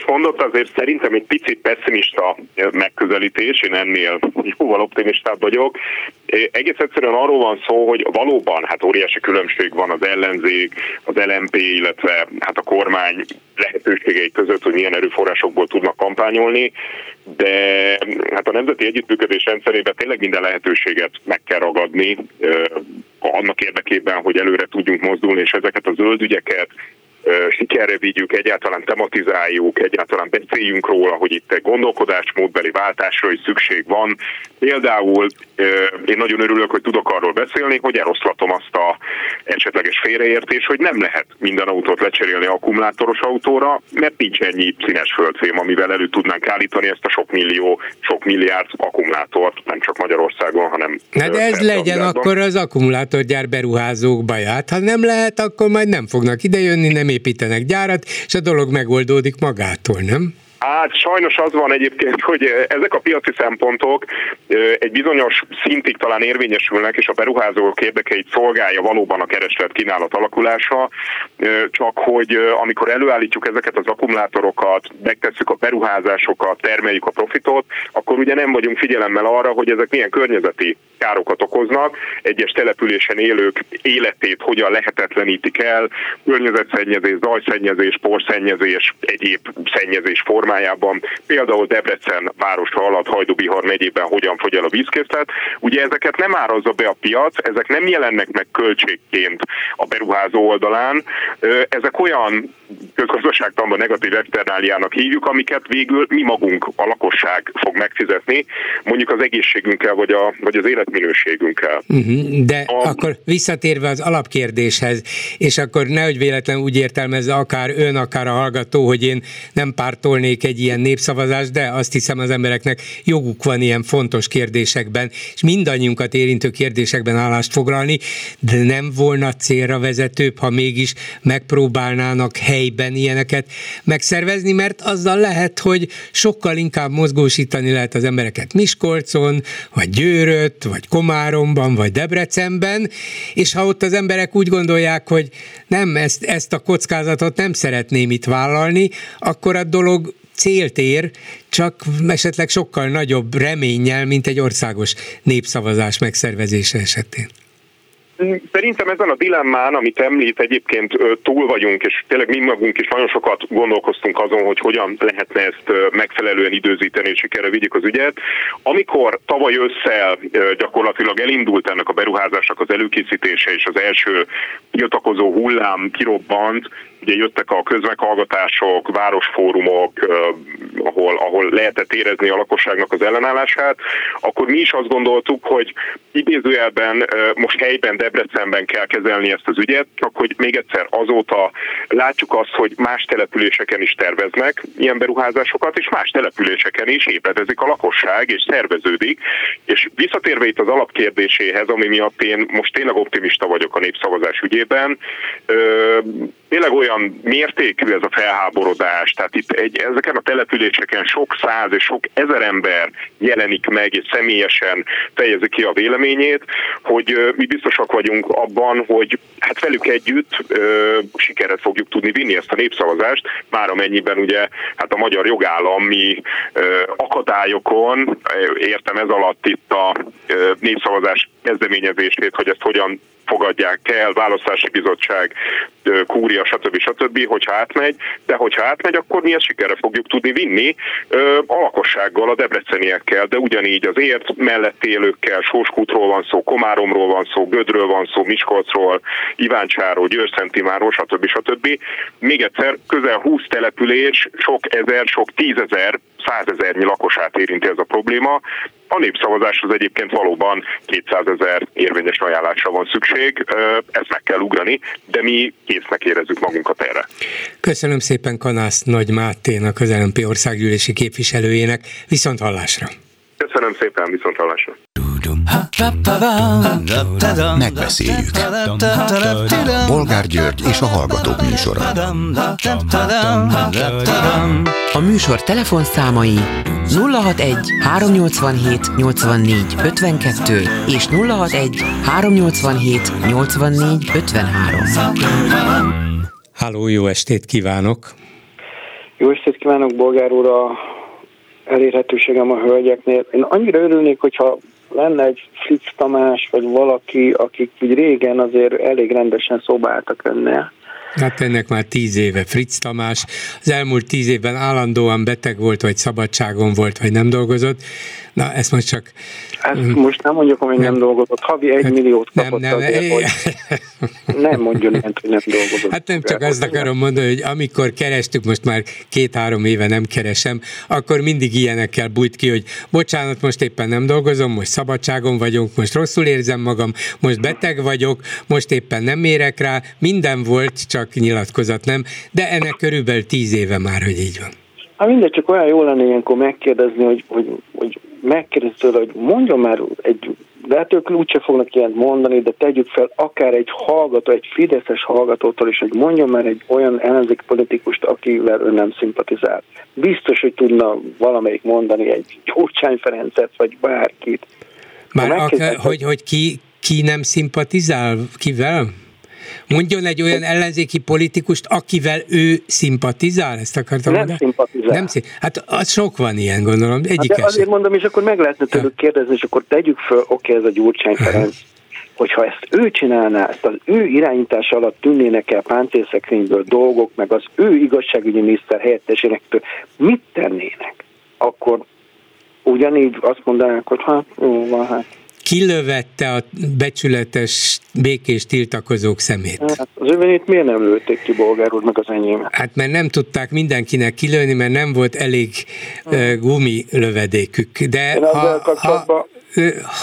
Mondott, azért szerintem egy picit pessimista megközelítés, én ennél jóval optimistább vagyok. Egész egyszerűen arról van szó, hogy valóban hát óriási különbség van az ellenzék, az LMP, illetve hát a kormány lehetőségei között, hogy milyen erőforrásokból tudnak kampányolni, de hát a nemzeti együttműködés rendszerében tényleg minden lehetőséget meg kell ragadni annak érdekében, hogy előre tudjunk mozdulni, és ezeket a zöld ügyeket, sikerre vigyük, egyáltalán tematizáljuk, egyáltalán beszéljünk róla, hogy itt egy gondolkodásmódbeli váltásra is szükség van. Például én nagyon örülök, hogy tudok arról beszélni, hogy eloszlatom azt a esetleges félreértés, hogy nem lehet minden autót lecserélni akkumulátoros autóra, mert nincs ennyi színes földfém, amivel elő tudnánk állítani ezt a sok millió, sok milliárd akkumulátort, nem csak Magyarországon, hanem... Na de ez legyen akkor az akkumulátorgyár beruházók baját. Ha nem lehet, akkor majd nem fognak idejönni, nem építenek gyárat, és a dolog megoldódik magától, nem? Hát sajnos az van egyébként, hogy ezek a piaci szempontok egy bizonyos szintig talán érvényesülnek, és a beruházók érdekeit szolgálja valóban a kereslet kínálat alakulása, csak hogy amikor előállítjuk ezeket az akkumulátorokat, megtesszük a beruházásokat, termeljük a profitot, akkor ugye nem vagyunk figyelemmel arra, hogy ezek milyen környezeti károkat okoznak, egyes településen élők életét hogyan lehetetlenítik el, környezetszennyezés, zajszennyezés, porszennyezés, egyéb szennyezés formájában, például Debrecen városa alatt Hajdubihar megyében hogyan fogy el a vízkészlet. Ugye ezeket nem árazza be a piac, ezek nem jelennek meg költségként a beruházó oldalán. Ezek olyan közgazdaságtanban negatív externáliának hívjuk, amiket végül mi magunk, a lakosság fog megfizetni, mondjuk az egészségünkkel, vagy, a, vagy az életminőségünkkel. Uh-huh, de a... akkor visszatérve az alapkérdéshez, és akkor nehogy véletlen úgy értelmezze akár ön, akár a hallgató, hogy én nem pártolnék egy ilyen népszavazást, de azt hiszem az embereknek joguk van ilyen fontos kérdésekben, és mindannyiunkat érintő kérdésekben állást foglalni, de nem volna célra vezetőbb, ha mégis megpróbálnának helyben ilyeneket megszervezni, mert azzal lehet, hogy sokkal inkább mozgósítani lehet az embereket Miskolcon, vagy Győrött, vagy Komáromban, vagy Debrecenben, és ha ott az emberek úgy gondolják, hogy nem, ezt, ezt a kockázatot nem szeretném itt vállalni, akkor a dolog célt ér, csak esetleg sokkal nagyobb reménnyel, mint egy országos népszavazás megszervezése esetén. Szerintem ezen a dilemmán, amit említ, egyébként túl vagyunk, és tényleg mi magunk is nagyon sokat gondolkoztunk azon, hogy hogyan lehetne ezt megfelelően időzíteni, és sikerre vigyük az ügyet. Amikor tavaly ősszel gyakorlatilag elindult ennek a beruházásnak az előkészítése, és az első tiltakozó hullám kirobbant, ugye jöttek a közmeghallgatások, városfórumok, ahol, ahol lehetett érezni a lakosságnak az ellenállását, akkor mi is azt gondoltuk, hogy idézőjelben most helyben Debrecenben kell kezelni ezt az ügyet, csak hogy még egyszer azóta látjuk azt, hogy más településeken is terveznek ilyen beruházásokat, és más településeken is ébredezik a lakosság, és szerveződik. És visszatérve itt az alapkérdéséhez, ami miatt én most tényleg optimista vagyok a népszavazás ügyében, tényleg olyan mértékű ez a felháborodás, tehát itt egy, ezeken a településeken sok száz és sok ezer ember jelenik meg, és személyesen fejezi ki a véleményét, hogy mi biztosak vagyunk abban, hogy hát velük együtt ö, sikeret fogjuk tudni vinni ezt a népszavazást, már amennyiben ugye hát a magyar jogállami ö, akadályokon, értem ez alatt itt a ö, népszavazás kezdeményezését, hogy ezt hogyan fogadják el, választási bizottság, kúria, stb. stb., hogyha átmegy, de hogyha átmegy, akkor mi ezt sikerre fogjuk tudni vinni a lakossággal, a debreceniekkel, de ugyanígy az ért mellett élőkkel, Sóskútról van szó, Komáromról van szó, Gödről van szó, Miskolcról, Iváncsáról, Győr-Szentimáról, stb. stb. Még egyszer, közel 20 település, sok ezer, sok tízezer, százezernyi lakosát érinti ez a probléma. A népszavazáshoz egyébként valóban 200 ezer érvényes ajánlásra van szükség, ezt meg kell ugrani, de mi késznek érezzük magunkat erre. Köszönöm szépen Kanász Nagy Máténak, az LNP országgyűlési képviselőjének, viszont hallásra. Köszönöm szépen, viszont hallásra. Megbeszéljük. Bolgár György és a Hallgatók műsora. A műsor telefonszámai 061 387 84 52 és 061 387 84 53. Háló, jó estét kívánok! Jó estét kívánok, Bolgár úr, a elérhetőségem a hölgyeknél. Én annyira örülnék, hogyha lenne egy Fritz Tamás, vagy valaki, akik úgy régen azért elég rendesen szobáltak önnél. Hát ennek már tíz éve Fritz Tamás. Az elmúlt tíz évben állandóan beteg volt, vagy szabadságon volt, vagy nem dolgozott. Na, ezt most csak... Ezt mm. most nem mondjuk, hogy nem, nem dolgozott. Havi egy hát milliót kapott nem, nem, azért, hogy nem mondjon ilyet, hogy nem dolgozott. Hát nem csak azt akarom mondani, hogy amikor kerestük, most már két-három éve nem keresem, akkor mindig ilyenekkel bújt ki, hogy bocsánat, most éppen nem dolgozom, most szabadságon vagyunk, most rosszul érzem magam, most beteg vagyok, most éppen nem érek rá, minden volt, csak nyilatkozat nem, de ennek körülbelül tíz éve már, hogy így van. Hát mindegy, csak olyan jó lenne ilyenkor megkérdezni, hogy, hogy, hogy megkérdezni tőle, hogy mondjon már egy, de hát ők úgyse fognak ilyet mondani, de tegyük fel akár egy hallgató, egy fideszes hallgatótól is, hogy mondjon már egy olyan ellenzék politikust, akivel ő nem szimpatizál. Biztos, hogy tudna valamelyik mondani egy Gyurcsány Ferencet, vagy bárkit. Már akár, hogy, hogy ki, ki nem szimpatizál, kivel? Mondjon egy olyan ellenzéki politikust, akivel ő szimpatizál, ezt akartam Nem mondani? szimpatizál. Nem szim- hát az sok van ilyen, gondolom. Egyik hát azért mondom, és akkor meg lehetne tőlük kérdezni, és akkor tegyük föl, oké, ez a Gyurcsány Ferenc, hogyha ezt ő csinálná, ezt az ő irányítás alatt tűnnének el páncélszekrényből dolgok, meg az ő igazságügyi miniszter helyettesének, mit tennének? Akkor ugyanígy azt mondanák, hogy hát jó van, hát kilövette a becsületes békés tiltakozók szemét. Hát az övénét miért nem lőtték ki bolgár úr, meg az enyém? Hát mert nem tudták mindenkinek kilőni, mert nem volt elég hmm. gumi lövedékük. De ha, ha,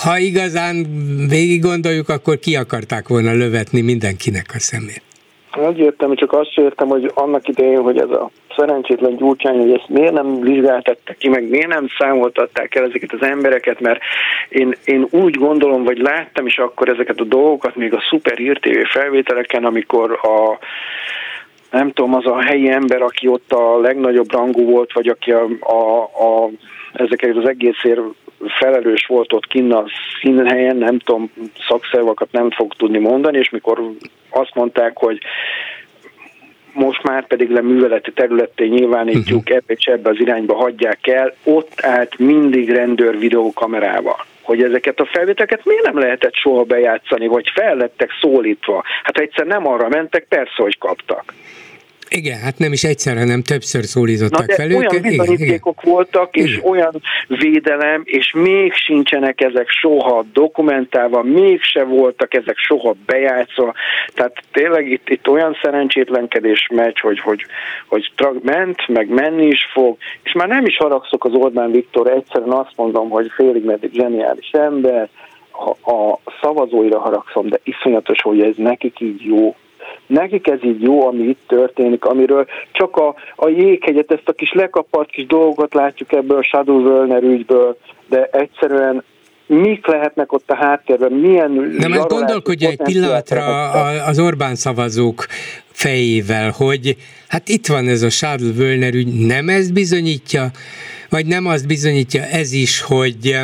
ha igazán végig gondoljuk, akkor ki akarták volna lövetni mindenkinek a szemét. Úgy értem, csak azt értem, hogy annak idején, hogy ez a szerencsétlen gyurcsány, hogy ezt miért nem vizsgáltatták ki, meg miért nem számoltatták el ezeket az embereket, mert én, én úgy gondolom, vagy láttam is akkor ezeket a dolgokat, még a Super Hír felvételeken, amikor a nem tudom, az a helyi ember, aki ott a legnagyobb rangú volt, vagy aki a, a, a ezeket az egészért felelős volt ott kinn a színhelyen, nem tudom, szakszervakat nem fog tudni mondani, és mikor azt mondták, hogy most már pedig le műveleti területté nyilvánítjuk, uh-huh. ebbe és ebbe az irányba hagyják el, ott állt mindig rendőr videókamerával hogy ezeket a felvételeket miért nem lehetett soha bejátszani, vagy fel lettek szólítva. Hát ha egyszer nem arra mentek, persze, hogy kaptak. Igen, hát nem is egyszer, hanem többször szólították Na, fel őket. Olyan bizonyítékok voltak, és igen. olyan védelem, és még sincsenek ezek soha dokumentálva, mégse voltak ezek soha bejátszva. Tehát tényleg itt, itt olyan szerencsétlenkedés megy, hogy, hogy, hogy ment, meg menni is fog, és már nem is haragszok az Orbán Viktor, egyszerűen azt mondom, hogy félig meddig zseniális ember, a, a szavazóira haragszom, de iszonyatos, hogy ez nekik így jó, Nekik ez így jó, ami itt történik, amiről csak a, a jéghegyet, ezt a kis lekapart kis dolgot látjuk ebből a Shadow Werner ügyből, de egyszerűen mik lehetnek ott a háttérben, milyen... Nem, ezt gondolkodja egy pillanatra az Orbán szavazók fejével, hogy hát itt van ez a Schadl Wölner ügy, nem ezt bizonyítja, vagy nem azt bizonyítja ez is, hogy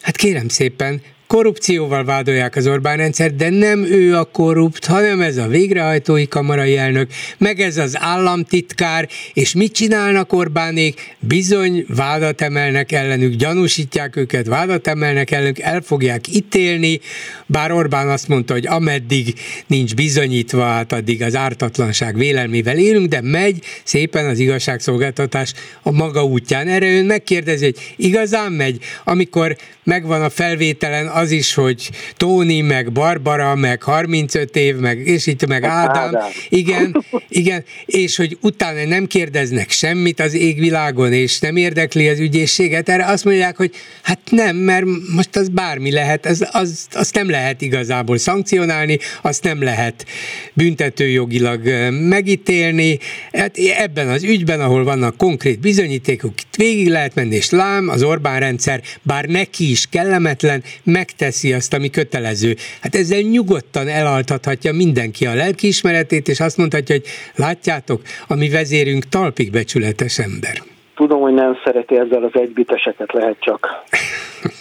hát kérem szépen, korrupcióval vádolják az Orbán rendszer, de nem ő a korrupt, hanem ez a végrehajtói kamarai elnök, meg ez az államtitkár, és mit csinálnak Orbánék? Bizony vádat emelnek ellenük, gyanúsítják őket, vádat emelnek ellenük, el fogják ítélni, bár Orbán azt mondta, hogy ameddig nincs bizonyítva, hát addig az ártatlanság vélelmével élünk, de megy szépen az igazságszolgáltatás a maga útján. Erre ön megkérdezi, hogy igazán megy, amikor megvan a felvételen az is, hogy Tóni, meg Barbara, meg 35 év, meg és itt meg Ádám, Ádám. igen, igen, és hogy utána nem kérdeznek semmit az égvilágon, és nem érdekli az ügyészséget, erre azt mondják, hogy hát nem, mert most az bármi lehet, az, az, azt nem lehet igazából szankcionálni, azt nem lehet büntetőjogilag megítélni, hát ebben az ügyben, ahol vannak konkrét bizonyítékok, itt végig lehet menni, és lám, az Orbán rendszer, bár neki is kellemetlen, megteszi azt, ami kötelező. Hát ezzel nyugodtan elaltathatja mindenki a lelkiismeretét, és azt mondhatja, hogy látjátok, a mi vezérünk talpig becsületes ember. Tudom, hogy nem szereti ezzel az egybiteseket, lehet csak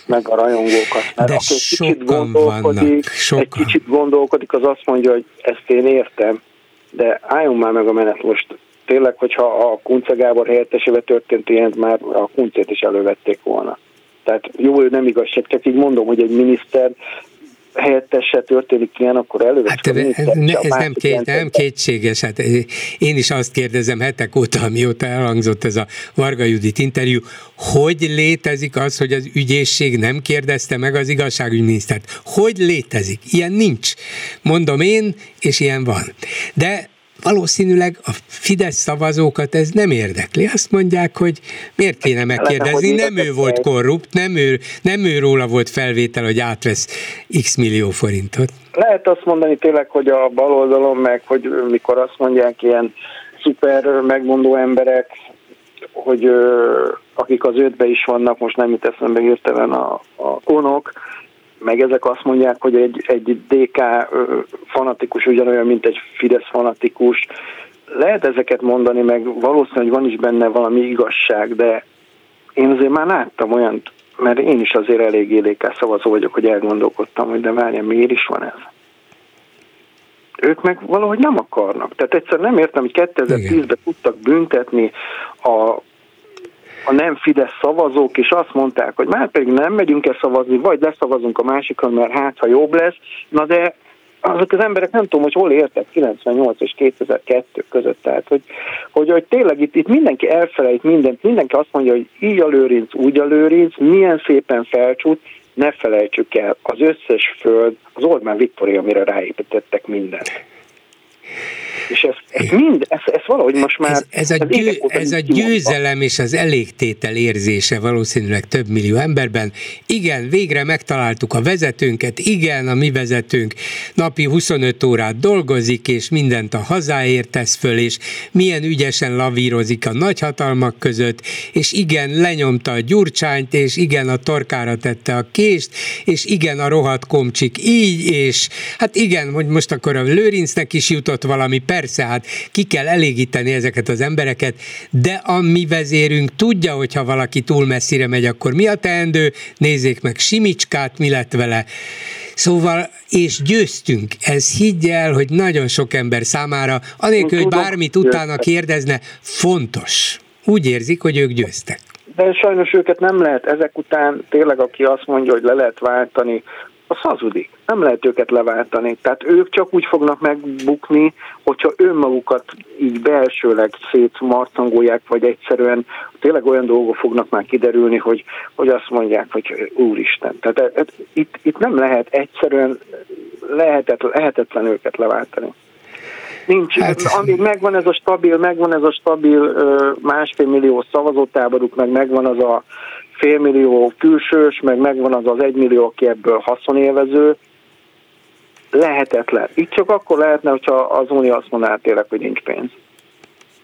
meg a rajongókat. Mert De aki egy kicsit gondolkodik, vannak, sokan. egy kicsit gondolkodik, az azt mondja, hogy ezt én értem, de álljon már meg a menet most. Tényleg, hogyha a Kunce Gábor helyettesével történt ilyen, már a Kuncét is elővették volna. Tehát jó, nem igazság, csak így mondom, hogy egy miniszter helyettese történik ilyen, akkor elővesz hát, ez, ne, ez nem, két, nem kétséges. Hát én is azt kérdezem hetek óta, mióta elhangzott ez a Varga Judit interjú, hogy létezik az, hogy az ügyészség nem kérdezte meg az igazságügyminisztert? Hogy létezik? Ilyen nincs. Mondom én, és ilyen van. De valószínűleg a Fidesz szavazókat ez nem érdekli. Azt mondják, hogy miért kéne megkérdezni, nem ő volt korrupt, nem ő, nem ő róla volt felvétel, hogy átvesz x millió forintot. Lehet azt mondani tényleg, hogy a baloldalon meg, hogy mikor azt mondják ilyen szuper megmondó emberek, hogy akik az ötbe is vannak, most nem jut eszembe hirtelen a, a konok, meg ezek azt mondják, hogy egy, egy DK fanatikus ugyanolyan, mint egy Fidesz fanatikus. Lehet ezeket mondani, meg valószínűleg van is benne valami igazság, de én azért már láttam olyan, mert én is azért elég élékes szavazó vagyok, hogy elgondolkodtam, hogy de várjál, miért is van ez? Ők meg valahogy nem akarnak. Tehát egyszer nem értem, hogy 2010-ben tudtak büntetni a a nem Fidesz szavazók, és azt mondták, hogy már pedig nem megyünk el szavazni, vagy leszavazunk a másikon, mert hát, ha jobb lesz. Na de azok az emberek nem tudom, hogy hol értek 98 és 2002 között, tehát hogy, hogy, hogy tényleg itt, itt mindenki elfelejt mindent, mindenki azt mondja, hogy így a lőrinc, úgy a lőrinc, milyen szépen felcsút, ne felejtsük el, az összes föld, az Orbán Viktoria, amire ráépítettek mindent. És ez, ez mind, ez, ez valahogy most már... Ez, ez, a, győ, ez a győzelem és az elégtétel érzése valószínűleg több millió emberben. Igen, végre megtaláltuk a vezetőnket, igen, a mi vezetőnk napi 25 órát dolgozik, és mindent a hazáért tesz föl, és milyen ügyesen lavírozik a nagyhatalmak között, és igen, lenyomta a gyurcsányt, és igen, a torkára tette a kést, és igen, a rohadt komcsik így, és hát igen, hogy most akkor a Lőrincnek is jutott valami persze, hát ki kell elégíteni ezeket az embereket, de a mi vezérünk tudja, hogy ha valaki túl messzire megy, akkor mi a teendő, nézzék meg Simicskát, mi lett vele. Szóval, és győztünk, ez higgy el, hogy nagyon sok ember számára, anélkül, hogy bármit utána kérdezne, fontos. Úgy érzik, hogy ők győztek. De sajnos őket nem lehet ezek után, tényleg aki azt mondja, hogy le lehet váltani az hazudik. Nem lehet őket leváltani. Tehát ők csak úgy fognak megbukni, hogyha önmagukat így belsőleg szétmarcangolják, vagy egyszerűen tényleg olyan dolgok fognak már kiderülni, hogy, hogy azt mondják, hogy úristen. Tehát e, e, itt, itt nem lehet egyszerűen lehetetlen, lehetetlen őket leváltani. Nincs, hát, amíg megvan ez a stabil, megvan ez a stabil másfél millió szavazótáboruk, meg megvan az a félmillió külsős, meg megvan az az egymillió, aki ebből haszonélvező, lehetetlen. Itt csak akkor lehetne, hogyha az Unió azt mondaná tényleg, hogy nincs pénz.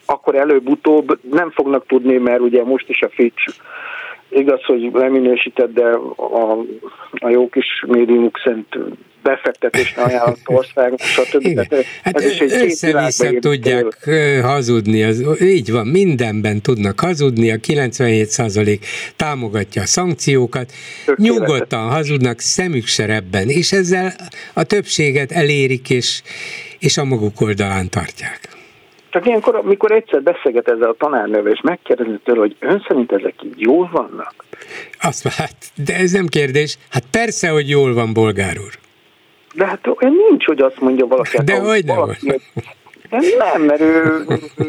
Akkor előbb-utóbb nem fognak tudni, mert ugye most is a Fitch igaz, hogy leminősített, de a, a jó kis médiumuk szent befektetésre ajánlott ország, stb. Igen. Hát ez is egy össze-vissza tudják él. hazudni, az, így van, mindenben tudnak hazudni, a 97% támogatja a szankciókat, Tökéletes. nyugodtan hazudnak, szemük se ebben, és ezzel a többséget elérik, és, és a maguk oldalán tartják. Csak ilyenkor, amikor egyszer beszélget ezzel a tanárnővel, és megkérdezi tőle, hogy ön szerint ezek így jól vannak? Azt hát, de ez nem kérdés. Hát persze, hogy jól van, bolgár úr. De hát nincs, hogy azt mondja valaki. De hát, hogy nem de nem, mert ő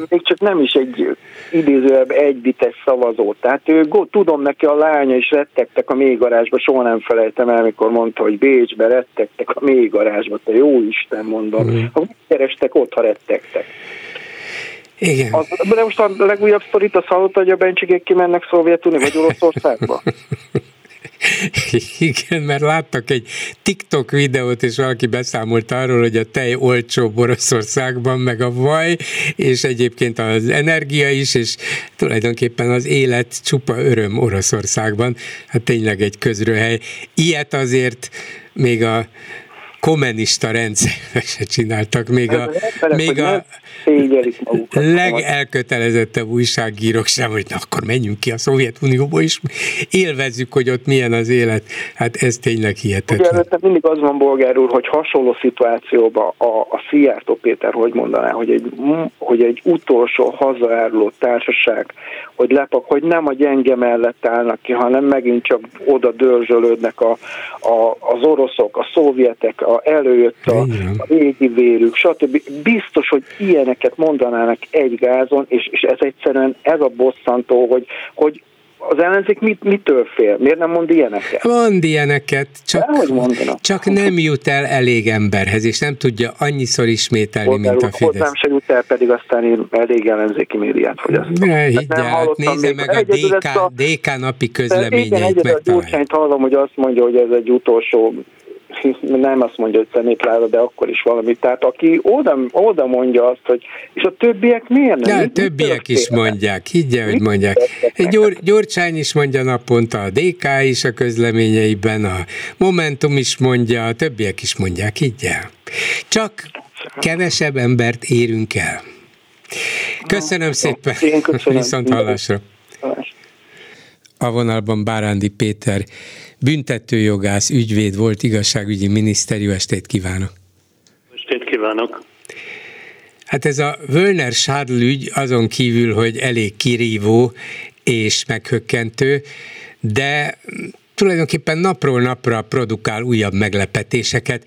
még csak nem is egy idézőebb egybites szavazó. Tehát ő, tudom neki a lánya is rettegtek a mélygarázsba, soha nem felejtem el, mikor mondta, hogy Bécsbe rettegtek a mélygarázsba, te jó Isten mondom. Mm. Ha kerestek, ott, ha rettegtek. Igen. Az, de most a legújabb sztorit azt hallotta, hogy a bencsigék kimennek Szovjetunió vagy Oroszországba? Igen, mert láttak egy TikTok videót, és valaki beszámolt arról, hogy a tej olcsó Oroszországban, meg a vaj, és egyébként az energia is, és tulajdonképpen az élet csupa öröm Oroszországban. Hát tényleg egy közrőhely. Ilyet azért még a kommunista rendszerbe se csináltak, még a, még a legelkötelezettebb újságírók sem, hogy na, akkor menjünk ki a Szovjetunióba, és élvezzük, hogy ott milyen az élet. Hát ez tényleg hihetetlen. Ugye mindig az van, bolgár úr, hogy hasonló szituációban a, a Szijjártó Péter, hogy mondaná, hogy egy, hogy egy utolsó hazaáruló társaság, hogy lepak, hogy nem a gyenge mellett állnak ki, hanem megint csak oda dörzsölődnek a, a, az oroszok, a szovjetek, a, előjött a, a régi vérük, stb. Biztos, hogy ilyeneket mondanának egy gázon, és, és ez egyszerűen ez a bosszantó, hogy, hogy az ellenzék mit, mitől fél? Miért nem mond ilyeneket? Mond ilyeneket, csak, csak nem jut el elég emberhez, és nem tudja annyiszor ismételni, Hozzá, mint a Fidesz. Hozzám se jut el, pedig aztán én elég ellenzéki médiát fogyasztom. Ne, higgyel, nézze meg a DK, a DK napi közleményeit. Igen, egyedül a Gyurcsányt hallom, hogy azt mondja, hogy ez egy utolsó nem azt mondja, hogy szemétláda, de akkor is valami. Tehát aki oda, oda mondja azt, hogy és a többiek miért nem? Ja, a többiek is mondják, higgye, hogy mondják. Gyor, Gyurcsány is mondja naponta, a DK is a közleményeiben, a Momentum is mondja, a többiek is mondják, higgye. Csak kevesebb embert érünk el. Köszönöm szépen. Én köszönöm. Viszont hallásra. A vonalban Bárándi Péter büntetőjogász, ügyvéd volt, igazságügyi miniszter. Jó estét kívánok! Estét kívánok! Hát ez a Wölner Schadl ügy azon kívül, hogy elég kirívó és meghökkentő, de tulajdonképpen napról napra produkál újabb meglepetéseket.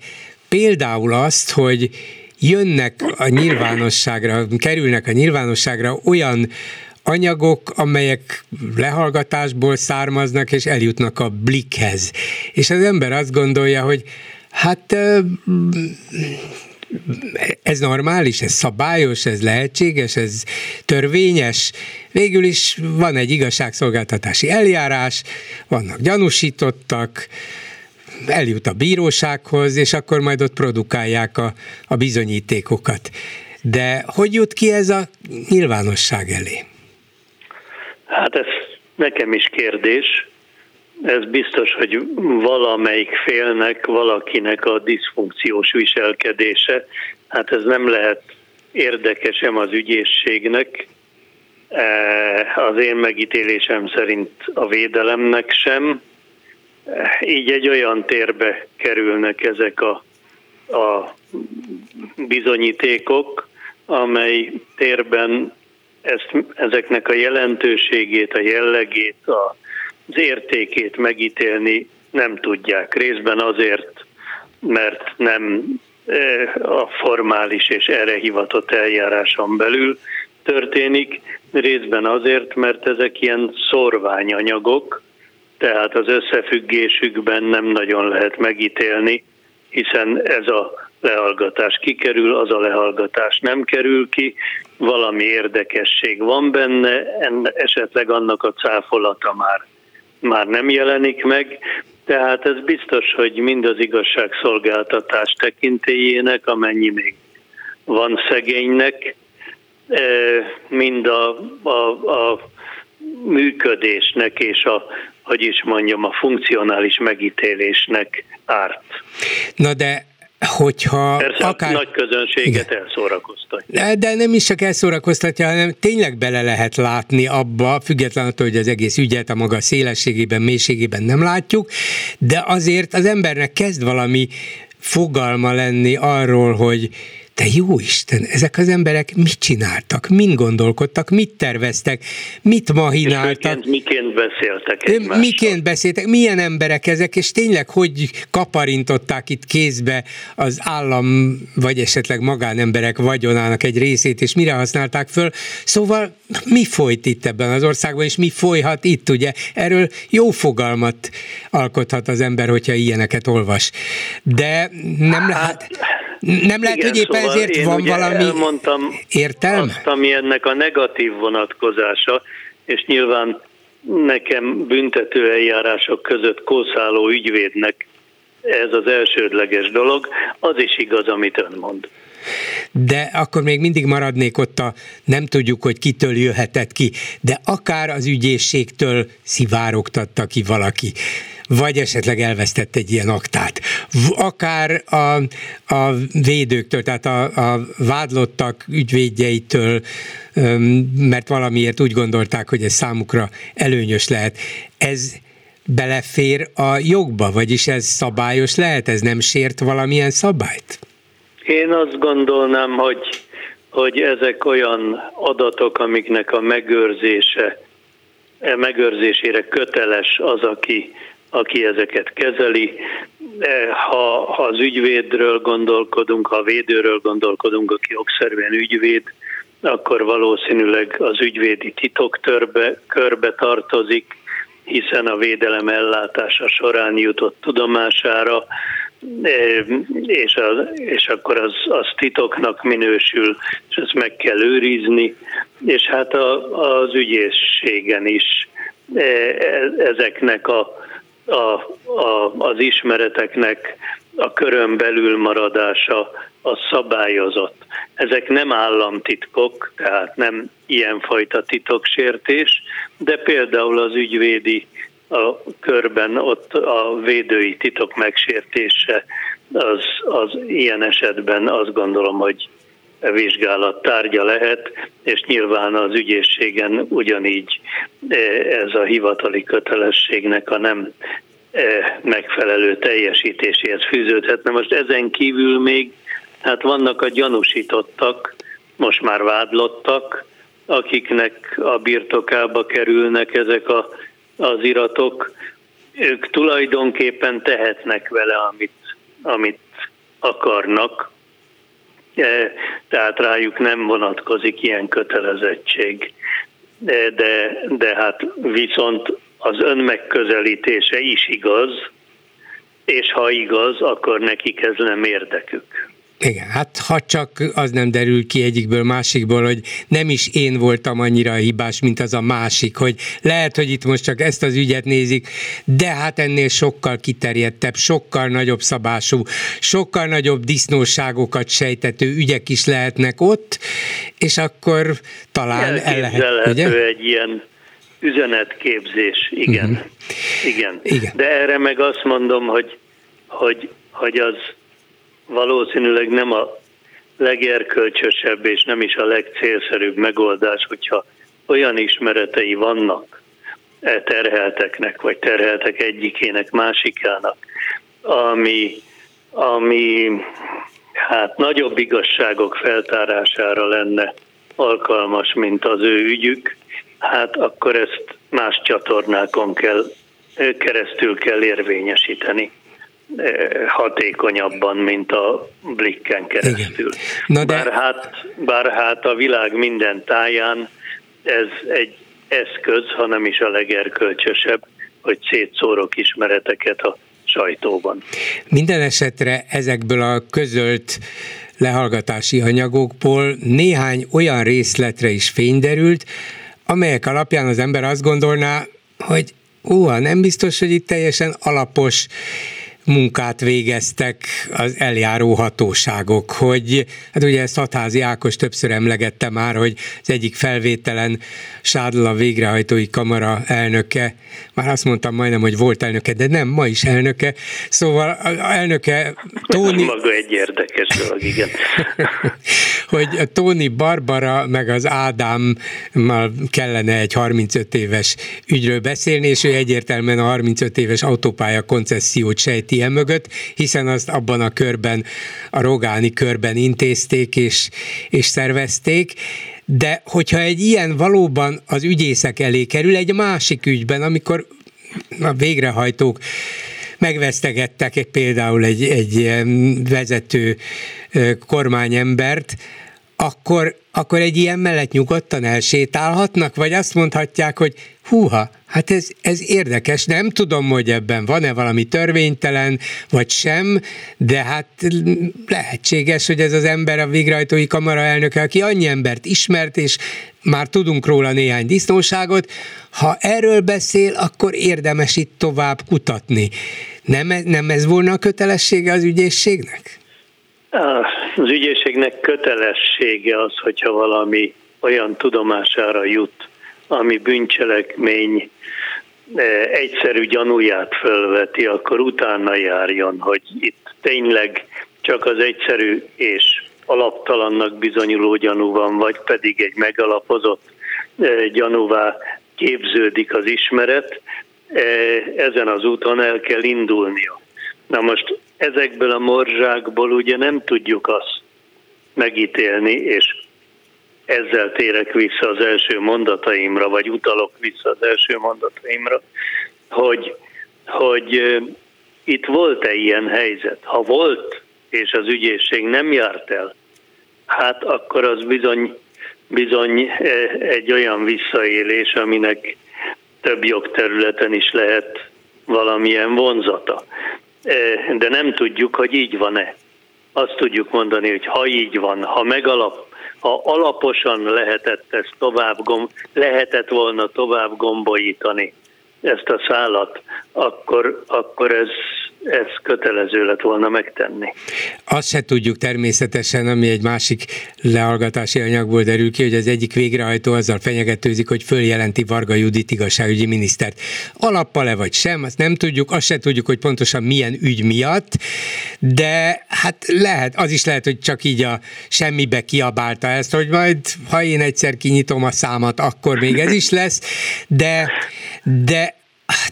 Például azt, hogy jönnek a nyilvánosságra, kerülnek a nyilvánosságra olyan anyagok, amelyek lehallgatásból származnak, és eljutnak a blikhez. És az ember azt gondolja, hogy hát ez normális, ez szabályos, ez lehetséges, ez törvényes. Végül is van egy igazságszolgáltatási eljárás, vannak gyanúsítottak, eljut a bírósághoz, és akkor majd ott produkálják a, a bizonyítékokat. De hogy jut ki ez a nyilvánosság elé? Hát ez nekem is kérdés. Ez biztos, hogy valamelyik félnek, valakinek a diszfunkciós viselkedése. Hát ez nem lehet érdekesem az ügyészségnek, e, az én megítélésem szerint a védelemnek sem. E, így egy olyan térbe kerülnek ezek a, a bizonyítékok, amely térben ezt, ezeknek a jelentőségét, a jellegét, a, az értékét megítélni nem tudják. Részben azért, mert nem e, a formális és erre hivatott eljáráson belül történik, részben azért, mert ezek ilyen szorványanyagok, tehát az összefüggésükben nem nagyon lehet megítélni, hiszen ez a lehallgatás kikerül, az a lehallgatás nem kerül ki, valami érdekesség van benne, esetleg annak a cáfolata már, már nem jelenik meg, tehát ez biztos, hogy mind az igazságszolgáltatás tekintélyének, amennyi még van szegénynek, e, mind a, a, a működésnek és a, hogy is mondjam, a funkcionális megítélésnek árt. Na de hogyha Persze akár... nagy közönséget Igen. elszórakoztatja. De, de nem is csak elszórakoztatja, hanem tényleg bele lehet látni abba, függetlenül attól, hogy az egész ügyet a maga szélességében, mélységében nem látjuk, de azért az embernek kezd valami fogalma lenni arról, hogy te jó Isten, ezek az emberek mit csináltak, mind gondolkodtak, mit terveztek, mit mahináltak. És miként beszéltek egymással. Miként beszéltek, milyen emberek ezek, és tényleg hogy kaparintották itt kézbe az állam, vagy esetleg magánemberek vagyonának egy részét, és mire használták föl. Szóval mi folyt itt ebben az országban, és mi folyhat itt, ugye? Erről jó fogalmat alkothat az ember, hogyha ilyeneket olvas. De nem hát, lehet... Nem lehet, Igen, hogy éppen szóval ezért van valami értelme? Azt, ami ennek a negatív vonatkozása, és nyilván nekem büntető eljárások között kószáló ügyvédnek ez az elsődleges dolog, az is igaz, amit ön mond. De akkor még mindig maradnék ott a nem tudjuk, hogy kitől jöhetett ki, de akár az ügyészségtől szivárogtatta ki valaki vagy esetleg elvesztett egy ilyen aktát. Akár a, a védőktől, tehát a, a vádlottak ügyvédjeitől, mert valamiért úgy gondolták, hogy ez számukra előnyös lehet. Ez belefér a jogba, vagyis ez szabályos lehet, ez nem sért valamilyen szabályt? Én azt gondolnám, hogy, hogy ezek olyan adatok, amiknek a megőrzése, e megőrzésére köteles az, aki aki ezeket kezeli. Ha, ha az ügyvédről gondolkodunk, ha a védőről gondolkodunk, aki jogszerűen ügyvéd, akkor valószínűleg az ügyvédi titoktörbe, körbe tartozik, hiszen a védelem ellátása során jutott tudomására, és, az, és akkor az, az titoknak minősül, és ezt meg kell őrizni, és hát a, az ügyészségen is ezeknek a a, a, az ismereteknek a körön belül maradása a szabályozott. Ezek nem államtitkok, tehát nem ilyenfajta titoksértés, de például az ügyvédi a körben ott a védői titok megsértése az, az ilyen esetben azt gondolom, hogy vizsgálat tárgya lehet, és nyilván az ügyészségen ugyanígy e, ez a hivatali kötelességnek a nem e, megfelelő teljesítéséhez fűződhetne. Most ezen kívül még hát vannak a gyanúsítottak, most már vádlottak, akiknek a birtokába kerülnek ezek a, az iratok, ők tulajdonképpen tehetnek vele, amit, amit akarnak, tehát rájuk nem vonatkozik ilyen kötelezettség. De, de, de hát viszont az önmegközelítése is igaz, és ha igaz, akkor nekik ez nem érdekük. Igen, hát ha csak az nem derül ki egyikből, másikból, hogy nem is én voltam annyira hibás, mint az a másik, hogy lehet, hogy itt most csak ezt az ügyet nézik, de hát ennél sokkal kiterjedtebb, sokkal nagyobb szabású, sokkal nagyobb disznóságokat sejtető ügyek is lehetnek ott, és akkor talán el lehet, ugye? egy ilyen üzenetképzés, igen. Uh-huh. igen. Igen. De erre meg azt mondom, hogy, hogy, hogy az valószínűleg nem a legerkölcsösebb és nem is a legcélszerűbb megoldás, hogyha olyan ismeretei vannak e terhelteknek, vagy terheltek egyikének, másikának, ami, ami hát nagyobb igazságok feltárására lenne alkalmas, mint az ő ügyük, hát akkor ezt más csatornákon kell, keresztül kell érvényesíteni hatékonyabban, mint a blikken keresztül. Na de... bár, hát, bár hát a világ minden táján ez egy eszköz, ha nem is a legerkölcsösebb, hogy szétszórok ismereteket a sajtóban. Minden esetre ezekből a közölt lehallgatási anyagokból néhány olyan részletre is fényderült, amelyek alapján az ember azt gondolná, hogy ó, nem biztos, hogy itt teljesen alapos munkát végeztek az eljáró hatóságok, hogy hát ugye ezt Hatházi Ákos többször emlegette már, hogy az egyik felvételen Sádl a végrehajtói kamara elnöke, már azt mondtam majdnem, hogy volt elnöke, de nem, ma is elnöke, szóval elnöke Tóni... Maga egy érdekes dolog, igen. hogy Tóni Barbara meg az Ádámmal kellene egy 35 éves ügyről beszélni, és ő egyértelműen a 35 éves autópálya koncesziót sejti e mögött, hiszen azt abban a körben, a rogáni körben intézték és, és szervezték, de hogyha egy ilyen valóban az ügyészek elé kerül, egy másik ügyben, amikor a végrehajtók megvesztegettek egy, például egy, egy vezető kormányembert, akkor, akkor egy ilyen mellett nyugodtan elsétálhatnak, vagy azt mondhatják, hogy húha, hát ez, ez érdekes, nem tudom, hogy ebben van-e valami törvénytelen, vagy sem, de hát lehetséges, hogy ez az ember a végrehajtói kamara elnöke, aki annyi embert ismert, és már tudunk róla néhány disznóságot, ha erről beszél, akkor érdemes itt tovább kutatni. Nem, nem ez volna a kötelessége az ügyészségnek? Az ügyészségnek kötelessége az, hogyha valami olyan tudomására jut, ami bűncselekmény eh, egyszerű gyanúját fölveti, akkor utána járjon, hogy itt tényleg csak az egyszerű és alaptalannak bizonyuló gyanú van, vagy pedig egy megalapozott eh, gyanúvá képződik az ismeret, eh, ezen az úton el kell indulnia. Na most ezekből a morzsákból ugye nem tudjuk azt megítélni, és ezzel térek vissza az első mondataimra, vagy utalok vissza az első mondataimra, hogy, hogy itt volt-e ilyen helyzet? Ha volt, és az ügyészség nem járt el, hát akkor az bizony, bizony egy olyan visszaélés, aminek több jogterületen is lehet valamilyen vonzata. De nem tudjuk, hogy így van-e. Azt tudjuk mondani, hogy ha így van, ha megalap, ha alaposan lehetett ezt tovább gomb, lehetett volna tovább gombolítani ezt a szállat, akkor, akkor ez ez kötelező lett volna megtenni. Azt se tudjuk természetesen, ami egy másik lehallgatási anyagból derül ki, hogy az egyik végrehajtó azzal fenyegetőzik, hogy följelenti Varga Judit igazságügyi minisztert. Alappal-e vagy sem, azt nem tudjuk, azt se tudjuk, hogy pontosan milyen ügy miatt, de hát lehet, az is lehet, hogy csak így a semmibe kiabálta ezt, hogy majd, ha én egyszer kinyitom a számat, akkor még ez is lesz, de, de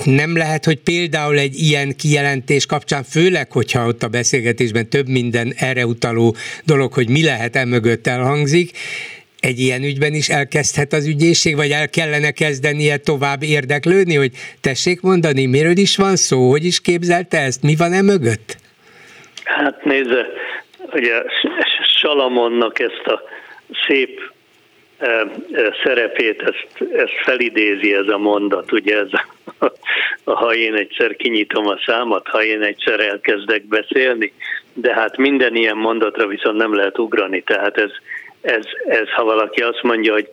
nem lehet, hogy például egy ilyen kijelentés kapcsán, főleg, hogyha ott a beszélgetésben több minden erre utaló dolog, hogy mi lehet emögött elhangzik, egy ilyen ügyben is elkezdhet az ügyészség, vagy el kellene kezdenie tovább érdeklődni, hogy tessék mondani, miről is van szó, hogy is képzelte ezt, mi van e mögött? Hát nézze, ugye Salamonnak ezt a szép szerepét, ezt, ezt felidézi ez a mondat, ugye ez a, ha én egyszer kinyitom a számat, ha én egyszer elkezdek beszélni, de hát minden ilyen mondatra viszont nem lehet ugrani, tehát ez, ez, ez ha valaki azt mondja, hogy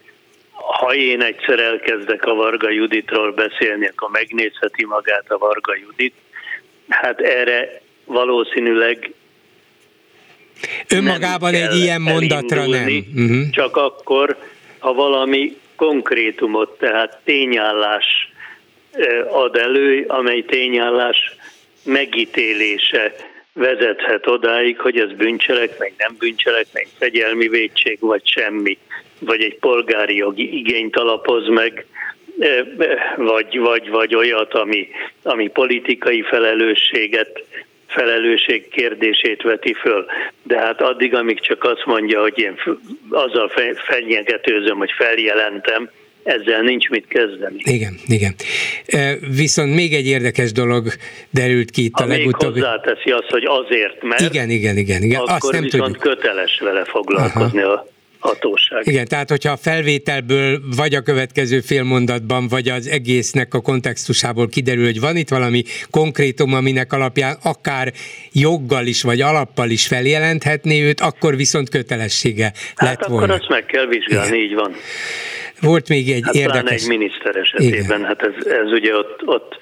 ha én egyszer elkezdek a Varga Juditról beszélni, akkor megnézheti magát a Varga Judit. Hát erre valószínűleg Önmagában egy ilyen mondatra nem. Uh-huh. Csak akkor, ha valami konkrétumot, tehát tényállás ad elő, amely tényállás megítélése vezethet odáig, hogy ez bűncselekmény, nem bűncselekmény, fegyelmi védség, vagy semmi, vagy egy polgári jogi igényt alapoz meg, vagy, vagy, vagy olyat, ami, ami politikai felelősséget felelősség kérdését veti föl. De hát addig, amíg csak azt mondja, hogy én azzal fenyegetőzöm, hogy feljelentem, ezzel nincs mit kezdeni. Igen, igen. Viszont még egy érdekes dolog derült ki itt ha a legutóbbi... hozzáteszi azt, hogy azért, mert igen, igen, igen, igen. akkor azt nem viszont tudjuk. köteles vele foglalkozni Aha. a hatóság. Igen, tehát hogyha a felvételből vagy a következő félmondatban, vagy az egésznek a kontextusából kiderül, hogy van itt valami konkrétum, aminek alapján akár joggal is, vagy alappal is feljelenthetné őt, akkor viszont kötelessége hát lett akkor volna. akkor azt meg kell vizsgálni, Igen. így van. Volt még egy hát érdekes... egy miniszter esetében, Igen. hát ez, ez ugye ott, ott,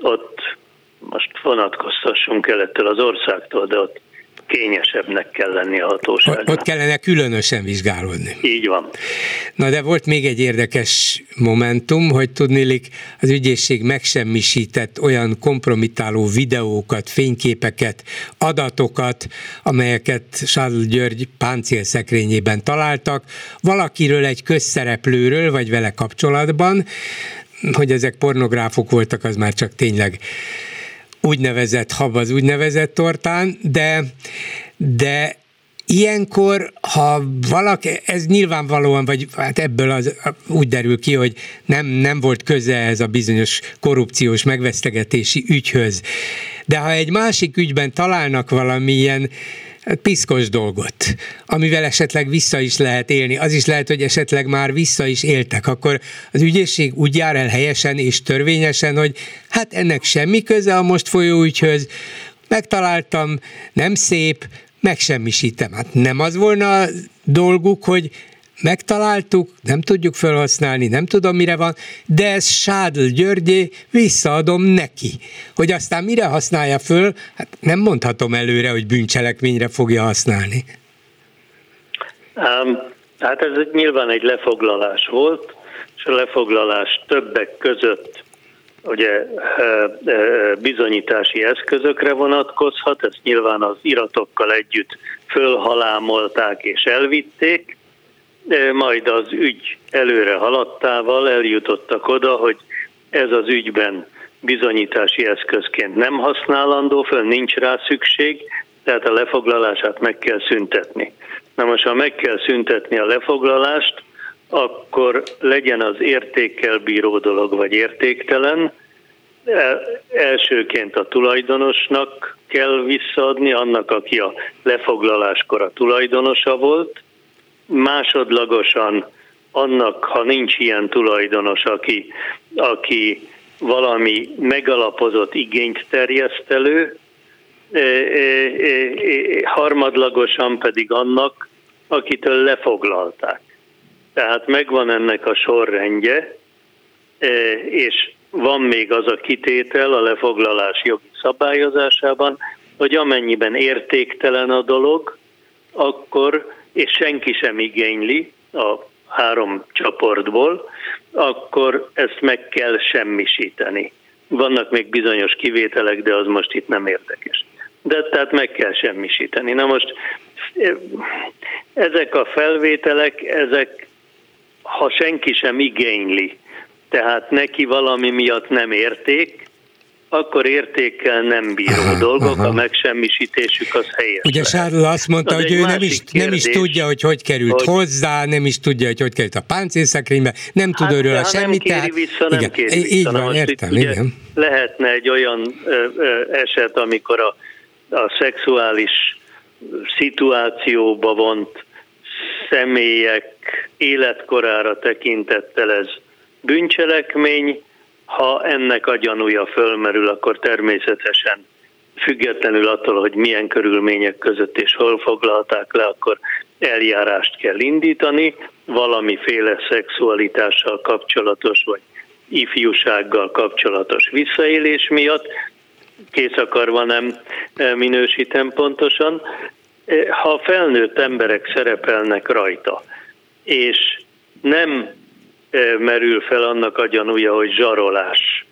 ott most vonatkoztassunk el ettől az országtól, de ott kényesebbnek kell lenni a hatóságnak. Ott kellene különösen vizsgálódni. Így van. Na de volt még egy érdekes momentum, hogy tudnélik, az ügyészség megsemmisített olyan kompromitáló videókat, fényképeket, adatokat, amelyeket Sádl György páncélszekrényében találtak, valakiről egy közszereplőről, vagy vele kapcsolatban, hogy ezek pornográfok voltak, az már csak tényleg úgynevezett hab az úgynevezett tortán, de, de Ilyenkor, ha valaki, ez nyilvánvalóan, vagy hát ebből az, úgy derül ki, hogy nem, nem volt köze ez a bizonyos korrupciós megvesztegetési ügyhöz. De ha egy másik ügyben találnak valamilyen piszkos dolgot, amivel esetleg vissza is lehet élni. Az is lehet, hogy esetleg már vissza is éltek. Akkor az ügyészség úgy jár el helyesen és törvényesen, hogy hát ennek semmi köze a most folyó ügyhöz, megtaláltam, nem szép, megsemmisítem. Hát nem az volna a dolguk, hogy megtaláltuk, nem tudjuk felhasználni, nem tudom mire van, de ez Sádl Györgyé, visszaadom neki. Hogy aztán mire használja föl, hát nem mondhatom előre, hogy bűncselekményre fogja használni. Um, hát ez nyilván egy lefoglalás volt, és a lefoglalás többek között ugye bizonyítási eszközökre vonatkozhat, ezt nyilván az iratokkal együtt fölhalámolták és elvitték, majd az ügy előre haladtával eljutottak oda, hogy ez az ügyben bizonyítási eszközként nem használandó, föl nincs rá szükség, tehát a lefoglalását meg kell szüntetni. Na most, ha meg kell szüntetni a lefoglalást, akkor legyen az értékkel bíró dolog, vagy értéktelen. E, elsőként a tulajdonosnak kell visszaadni, annak, aki a lefoglaláskor a tulajdonosa volt, másodlagosan annak, ha nincs ilyen tulajdonos, aki, aki valami megalapozott igényt terjeszt elő, e, e, e, harmadlagosan pedig annak, akitől lefoglalták. Tehát megvan ennek a sorrendje, és van még az a kitétel a lefoglalás jogi szabályozásában, hogy amennyiben értéktelen a dolog, akkor és senki sem igényli a három csoportból, akkor ezt meg kell semmisíteni. Vannak még bizonyos kivételek, de az most itt nem érdekes. De tehát meg kell semmisíteni. Na most ezek a felvételek, ezek ha senki sem igényli, tehát neki valami miatt nem érték, akkor értékkel nem bíró aha, dolgok, aha. a megsemmisítésük az helyes. Ugye Sárl azt mondta, az hogy ő nem is, kérdés, nem is tudja, hogy hogy került hogy... hozzá, nem is tudja, hogy hogy került a páncélszekrénybe, nem tud hát, őről a semmit. Nem kéri vissza, nem igen, kéri vissza. Így van, értem, itt, igen. Lehetne egy olyan ö, ö, eset, amikor a, a szexuális szituációba vont személyek életkorára tekintettel ez bűncselekmény, ha ennek a gyanúja fölmerül, akkor természetesen függetlenül attól, hogy milyen körülmények között és hol foglalták le, akkor eljárást kell indítani, valamiféle szexualitással kapcsolatos, vagy ifjúsággal kapcsolatos visszaélés miatt, kész akarva nem e, minősítem pontosan, e, ha felnőtt emberek szerepelnek rajta, és nem merül fel annak a gyanúja, hogy zsarolás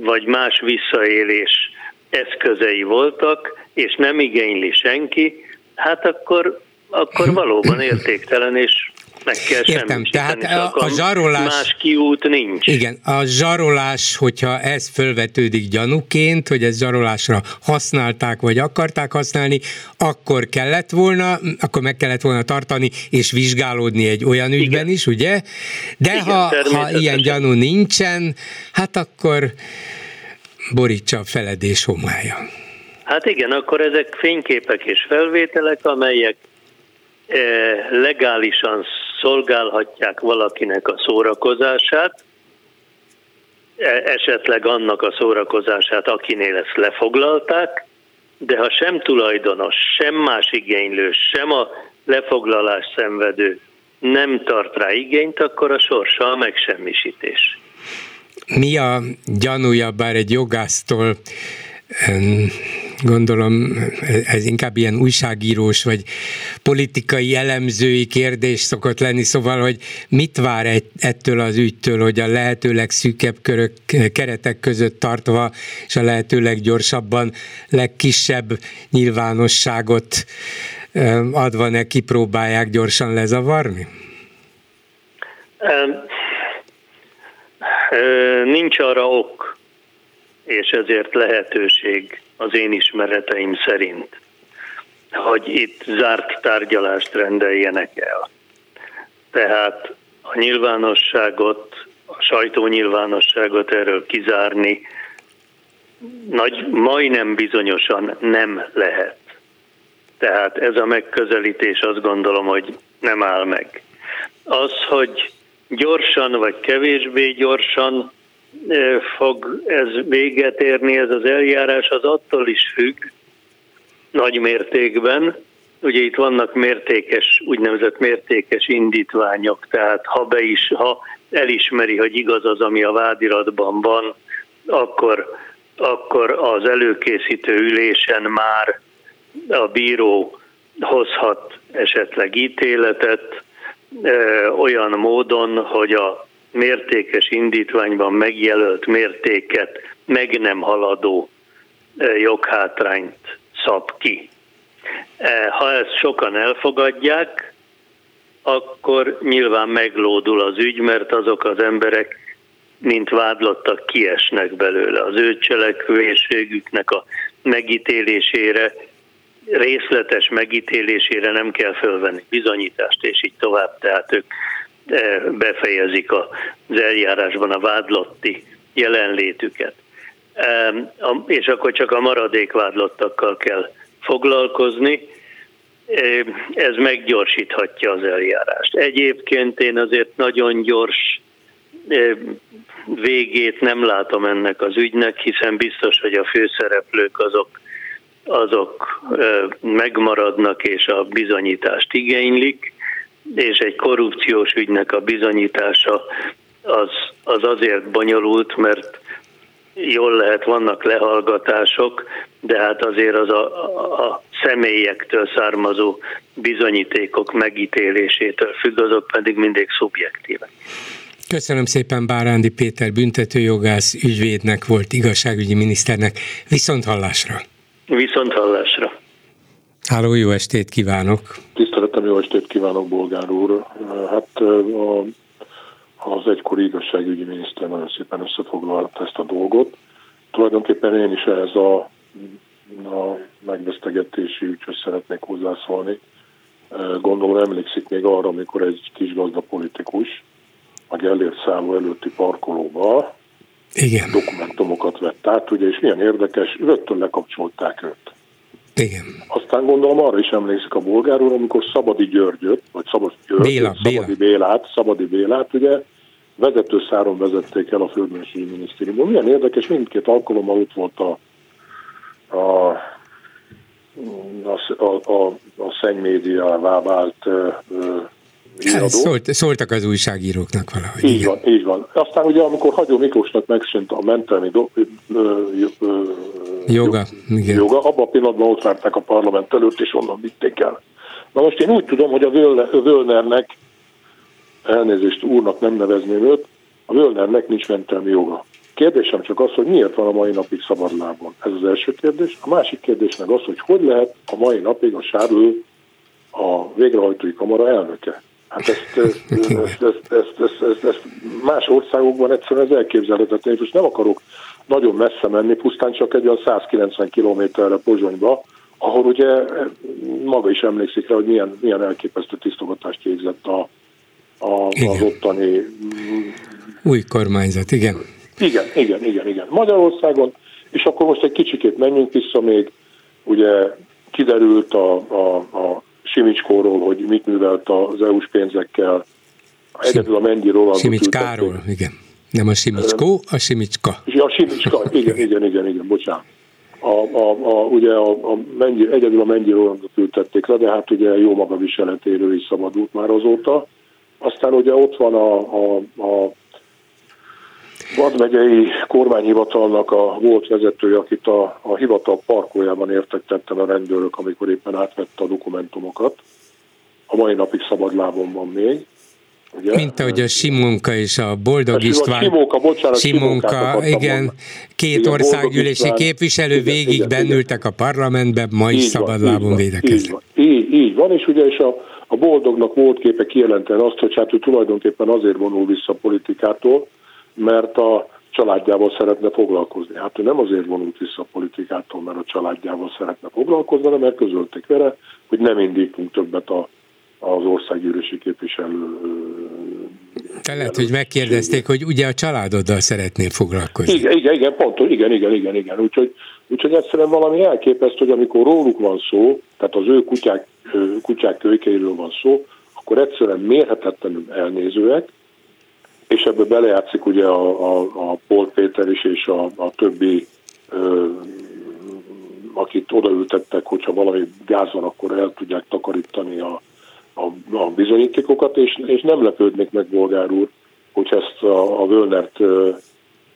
vagy más visszaélés eszközei voltak, és nem igényli senki, hát akkor, akkor valóban értéktelen és meg kell Értem, tehát a, a zsarolás... Más kiút nincs. Igen, a zsarolás, hogyha ez fölvetődik gyanúként, hogy ez zsarolásra használták, vagy akarták használni, akkor kellett volna, akkor meg kellett volna tartani, és vizsgálódni egy olyan ügyben Igen. is, ugye? De Igen, ha, ha ilyen gyanú nincsen, hát akkor borítsa a feledés homája. Hát igen, akkor ezek fényképek és felvételek, amelyek eh, legálisan szolgálhatják valakinek a szórakozását, e, esetleg annak a szórakozását, akinél ezt lefoglalták, de ha sem tulajdonos, sem más igénylő, sem a lefoglalás szenvedő nem tart rá igényt, akkor a sorsa a megsemmisítés. Mi a gyanúja, bár egy jogásztól gondolom ez inkább ilyen újságírós vagy politikai elemzői kérdés szokott lenni, szóval, hogy mit vár ettől az ügytől, hogy a lehető legszűkebb körök, keretek között tartva, és a lehető leggyorsabban, legkisebb nyilvánosságot adva neki próbálják gyorsan lezavarni? Nincs arra ok, és ezért lehetőség az én ismereteim szerint, hogy itt zárt tárgyalást rendeljenek el. Tehát a nyilvánosságot, a sajtó nyilvánosságot erről kizárni nagy, majdnem bizonyosan nem lehet. Tehát ez a megközelítés azt gondolom, hogy nem áll meg. Az, hogy gyorsan vagy kevésbé gyorsan fog ez véget érni, ez az eljárás, az attól is függ, nagy mértékben, ugye itt vannak mértékes, úgynevezett mértékes indítványok, tehát ha be is, ha elismeri, hogy igaz az, ami a vádiratban van, akkor, akkor az előkészítő ülésen már a bíró hozhat esetleg ítéletet, olyan módon, hogy a mértékes indítványban megjelölt mértéket meg nem haladó joghátrányt szab ki. Ha ezt sokan elfogadják, akkor nyilván meglódul az ügy, mert azok az emberek, mint vádlottak, kiesnek belőle. Az ő cselekvőségüknek a megítélésére, részletes megítélésére nem kell fölvenni bizonyítást, és így tovább. Tehát ők befejezik az eljárásban a vádlotti jelenlétüket. És akkor csak a maradék vádlottakkal kell foglalkozni. Ez meggyorsíthatja az eljárást. Egyébként én azért nagyon gyors végét nem látom ennek az ügynek, hiszen biztos, hogy a főszereplők azok, azok megmaradnak és a bizonyítást igénylik és egy korrupciós ügynek a bizonyítása az, az azért bonyolult, mert jól lehet, vannak lehallgatások, de hát azért az a, a személyektől származó bizonyítékok megítélésétől függ, azok pedig mindig szubjektívek. Köszönöm szépen Bárándi Péter büntetőjogász ügyvédnek volt igazságügyi miniszternek. Viszont hallásra! Viszont hallásra! Háló, jó estét kívánok! Tiszteletem, jó estét kívánok, Bolgár úr! Hát a, az egykori igazságügyi miniszter nagyon szépen összefoglalta ezt a dolgot. Tulajdonképpen én is ehhez a, a megvesztegetési ügyhöz szeretnék hozzászólni. Gondolom emlékszik még arra, amikor egy kis gazda politikus a Gellért szálló előtti parkolóba Igen. dokumentumokat vett át, ugye, és milyen érdekes, rögtön lekapcsolták őt igen. Aztán gondolom arra is emlékszik a bolgár úr, amikor Szabadi Györgyöt, vagy Szabad György, Béla, Szabadi Béla. Bélát, Szabadi Bélát, ugye vezetőszáron vezették el a Földművelésügyi Minisztériumban. Milyen érdekes, mindkét alkalommal ott volt a, a a, a, a, a szennymédiává vált író. Szólt, szóltak az újságíróknak valahogy. Így igen. van, így van. Aztán ugye, amikor Hagyó Miklósnak megszűnt a mentelmi do, ö, ö, ö, joga, igen. joga, abban a pillanatban ott várták a parlament előtt, és onnan vitték el. Na most én úgy tudom, hogy a Völnernek, elnézést úrnak nem nevezném őt, a Völnernek nincs mentelmi joga. Kérdésem csak az, hogy miért van a mai napig szabadlábon. Ez az első kérdés. A másik kérdés meg az, hogy hogy lehet a mai napig a Sárlő a végrehajtói kamara elnöke. Hát ezt, ezt, ezt, ezt, ezt, ezt, ezt más országokban egyszerűen ez elképzelhetetlen. És most nem akarok nagyon messze menni, pusztán csak egy olyan 190 kilométerre Pozsonyba, ahol ugye maga is emlékszik rá, hogy milyen, milyen elképesztő tisztogatást végzett a, a, az ottani... Új kormányzat, igen. Igen, igen, igen, igen. Magyarországon, és akkor most egy kicsikét menjünk vissza még, ugye kiderült a, a, a Simicskóról, hogy mit művelt az EU-s pénzekkel. Egyedül a Mendi Rolandot Simicskáról, igen. Nem a Simicskó, a Simicska. A Simicska, igen, igen, igen, igen, bocsánat. A, a, a, ugye a, a Mendi, egyedül a Mendi Rolandot ültették le, de hát ugye jó maga viseletéről is szabadult már azóta. Aztán ugye ott van a, a, a Vadmegyei kormányhivatalnak a volt vezetője, akit a, a hivatal parkoljában értettettem a rendőrök, amikor éppen átvette a dokumentumokat. A mai napig szabadlábon van még. Ugye? Mint ahogy a Simonka és a Boldog a István. Simonka, bocsánat, Simonka, igen, két igen, országgyűlési képviselő igen, végig igen, bennültek igen. a parlamentbe, ma is szabadlábon védekeznek. Így van, így, így van, és ugye és a, a Boldognak volt képe kijelenteni azt, hogy hát ő tulajdonképpen azért vonul vissza a politikától, mert a családjával szeretne foglalkozni. Hát ő nem azért vonult vissza a politikától, mert a családjával szeretne foglalkozni, hanem mert közölték vele, hogy nem indítunk többet a, az országgyűlési képviselő. Te lehet, hogy megkérdezték, hogy ugye a családoddal szeretnél foglalkozni. Igen, igen, igen, pont, igen, igen, igen, igen. Úgyhogy, úgyhogy egyszerűen valami elképesztő, hogy amikor róluk van szó, tehát az ő kutyák, kutyák kölykeiről van szó, akkor egyszerűen mérhetetlenül elnézőek, és ebbe belejátszik ugye a, a, a Paul Péter is, és a, a többi, ö, akit odaültettek, hogyha valami gáz van, akkor el tudják takarítani a, a, a bizonyítékokat, és, és nem lepődnék meg, Bolgár úr, hogy ezt a, a Völnert ö,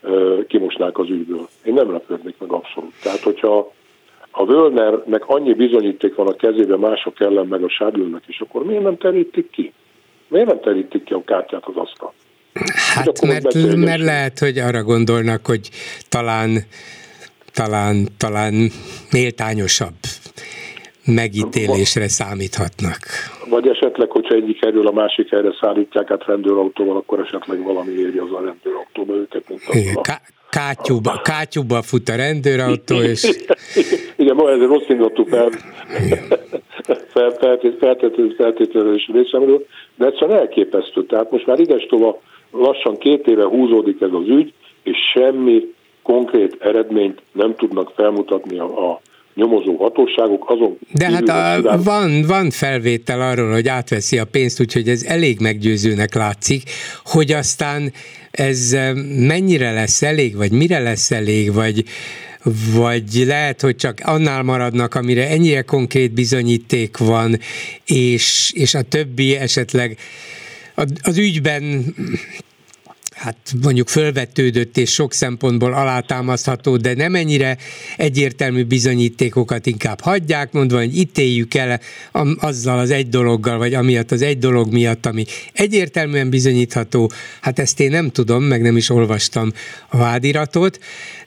ö, kimosnák az ügyből. Én nem lepődnék meg abszolút. Tehát, hogyha a Völnernek annyi bizonyíték van a kezében mások ellen, meg a Sádlőnek is, akkor miért nem terítik ki? Miért nem terítik ki a kártyát az asztal? Hát mert, mert lehet, hogy arra gondolnak, hogy talán, talán, talán méltányosabb megítélésre számíthatnak. Vagy esetleg, hogyha egyik helyről a másik helyre szállítják át rendőrautóval, akkor esetleg valami éri az a rendőrautóba őket, mint Igen, ká- kátyúba, kátyúba fut a rendőrautó, és... Igen, ma ezért rossz indultuk fel, feltételezés részemről, de egyszerűen elképesztő. Tehát most már ides tovább lassan két éve húzódik ez az ügy, és semmi konkrét eredményt nem tudnak felmutatni a, a nyomozó hatóságok azon. De hát a, van, van felvétel arról, hogy átveszi a pénzt, úgyhogy ez elég meggyőzőnek látszik, hogy aztán ez eh, mennyire lesz elég, vagy mire lesz elég, vagy, vagy lehet, hogy csak annál maradnak, amire ennyire konkrét bizonyíték van, és, és a többi esetleg az ügyben hát mondjuk fölvetődött és sok szempontból alátámasztható, de nem ennyire egyértelmű bizonyítékokat inkább hagyják, mondva, hogy ítéljük el azzal az egy dologgal, vagy amiatt az egy dolog miatt, ami egyértelműen bizonyítható, hát ezt én nem tudom, meg nem is olvastam a vádiratot,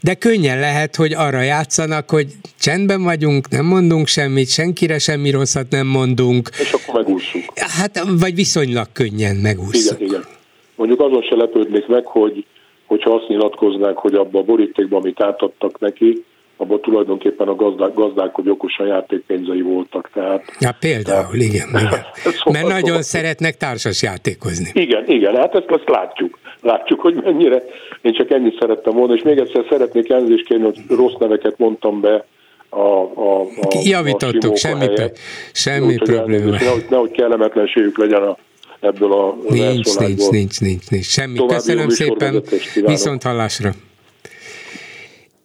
de könnyen lehet, hogy arra játszanak, hogy csendben vagyunk, nem mondunk semmit, senkire semmi rosszat nem mondunk. És akkor megúszunk. Hát, vagy viszonylag könnyen megúszunk. Igen, igen. Mondjuk azon se lepődnék meg, hogy, hogyha azt nyilatkoznák, hogy abban a borítékban, amit átadtak neki, abban tulajdonképpen a gazdák, gazdák hogy okosan játékpénzei voltak. Tehát, ja, például, tehát, igen. igen. szóval, Mert nagyon szóval, szeretnek társas játékozni. Igen, igen, hát ezt, ezt látjuk. Látjuk, hogy mennyire. Én csak ennyit szerettem volna, és még egyszer szeretnék elnézést kérni, hogy rossz neveket mondtam be a, a, a Javítottuk, a semmi, semmi Úgy, probléma. Nehogy, nehogy kellemetlenségük legyen a ebből a Nincs, nincs, nincs, nincs, nincs, semmi. További Köszönöm szépen, viszont hallásra.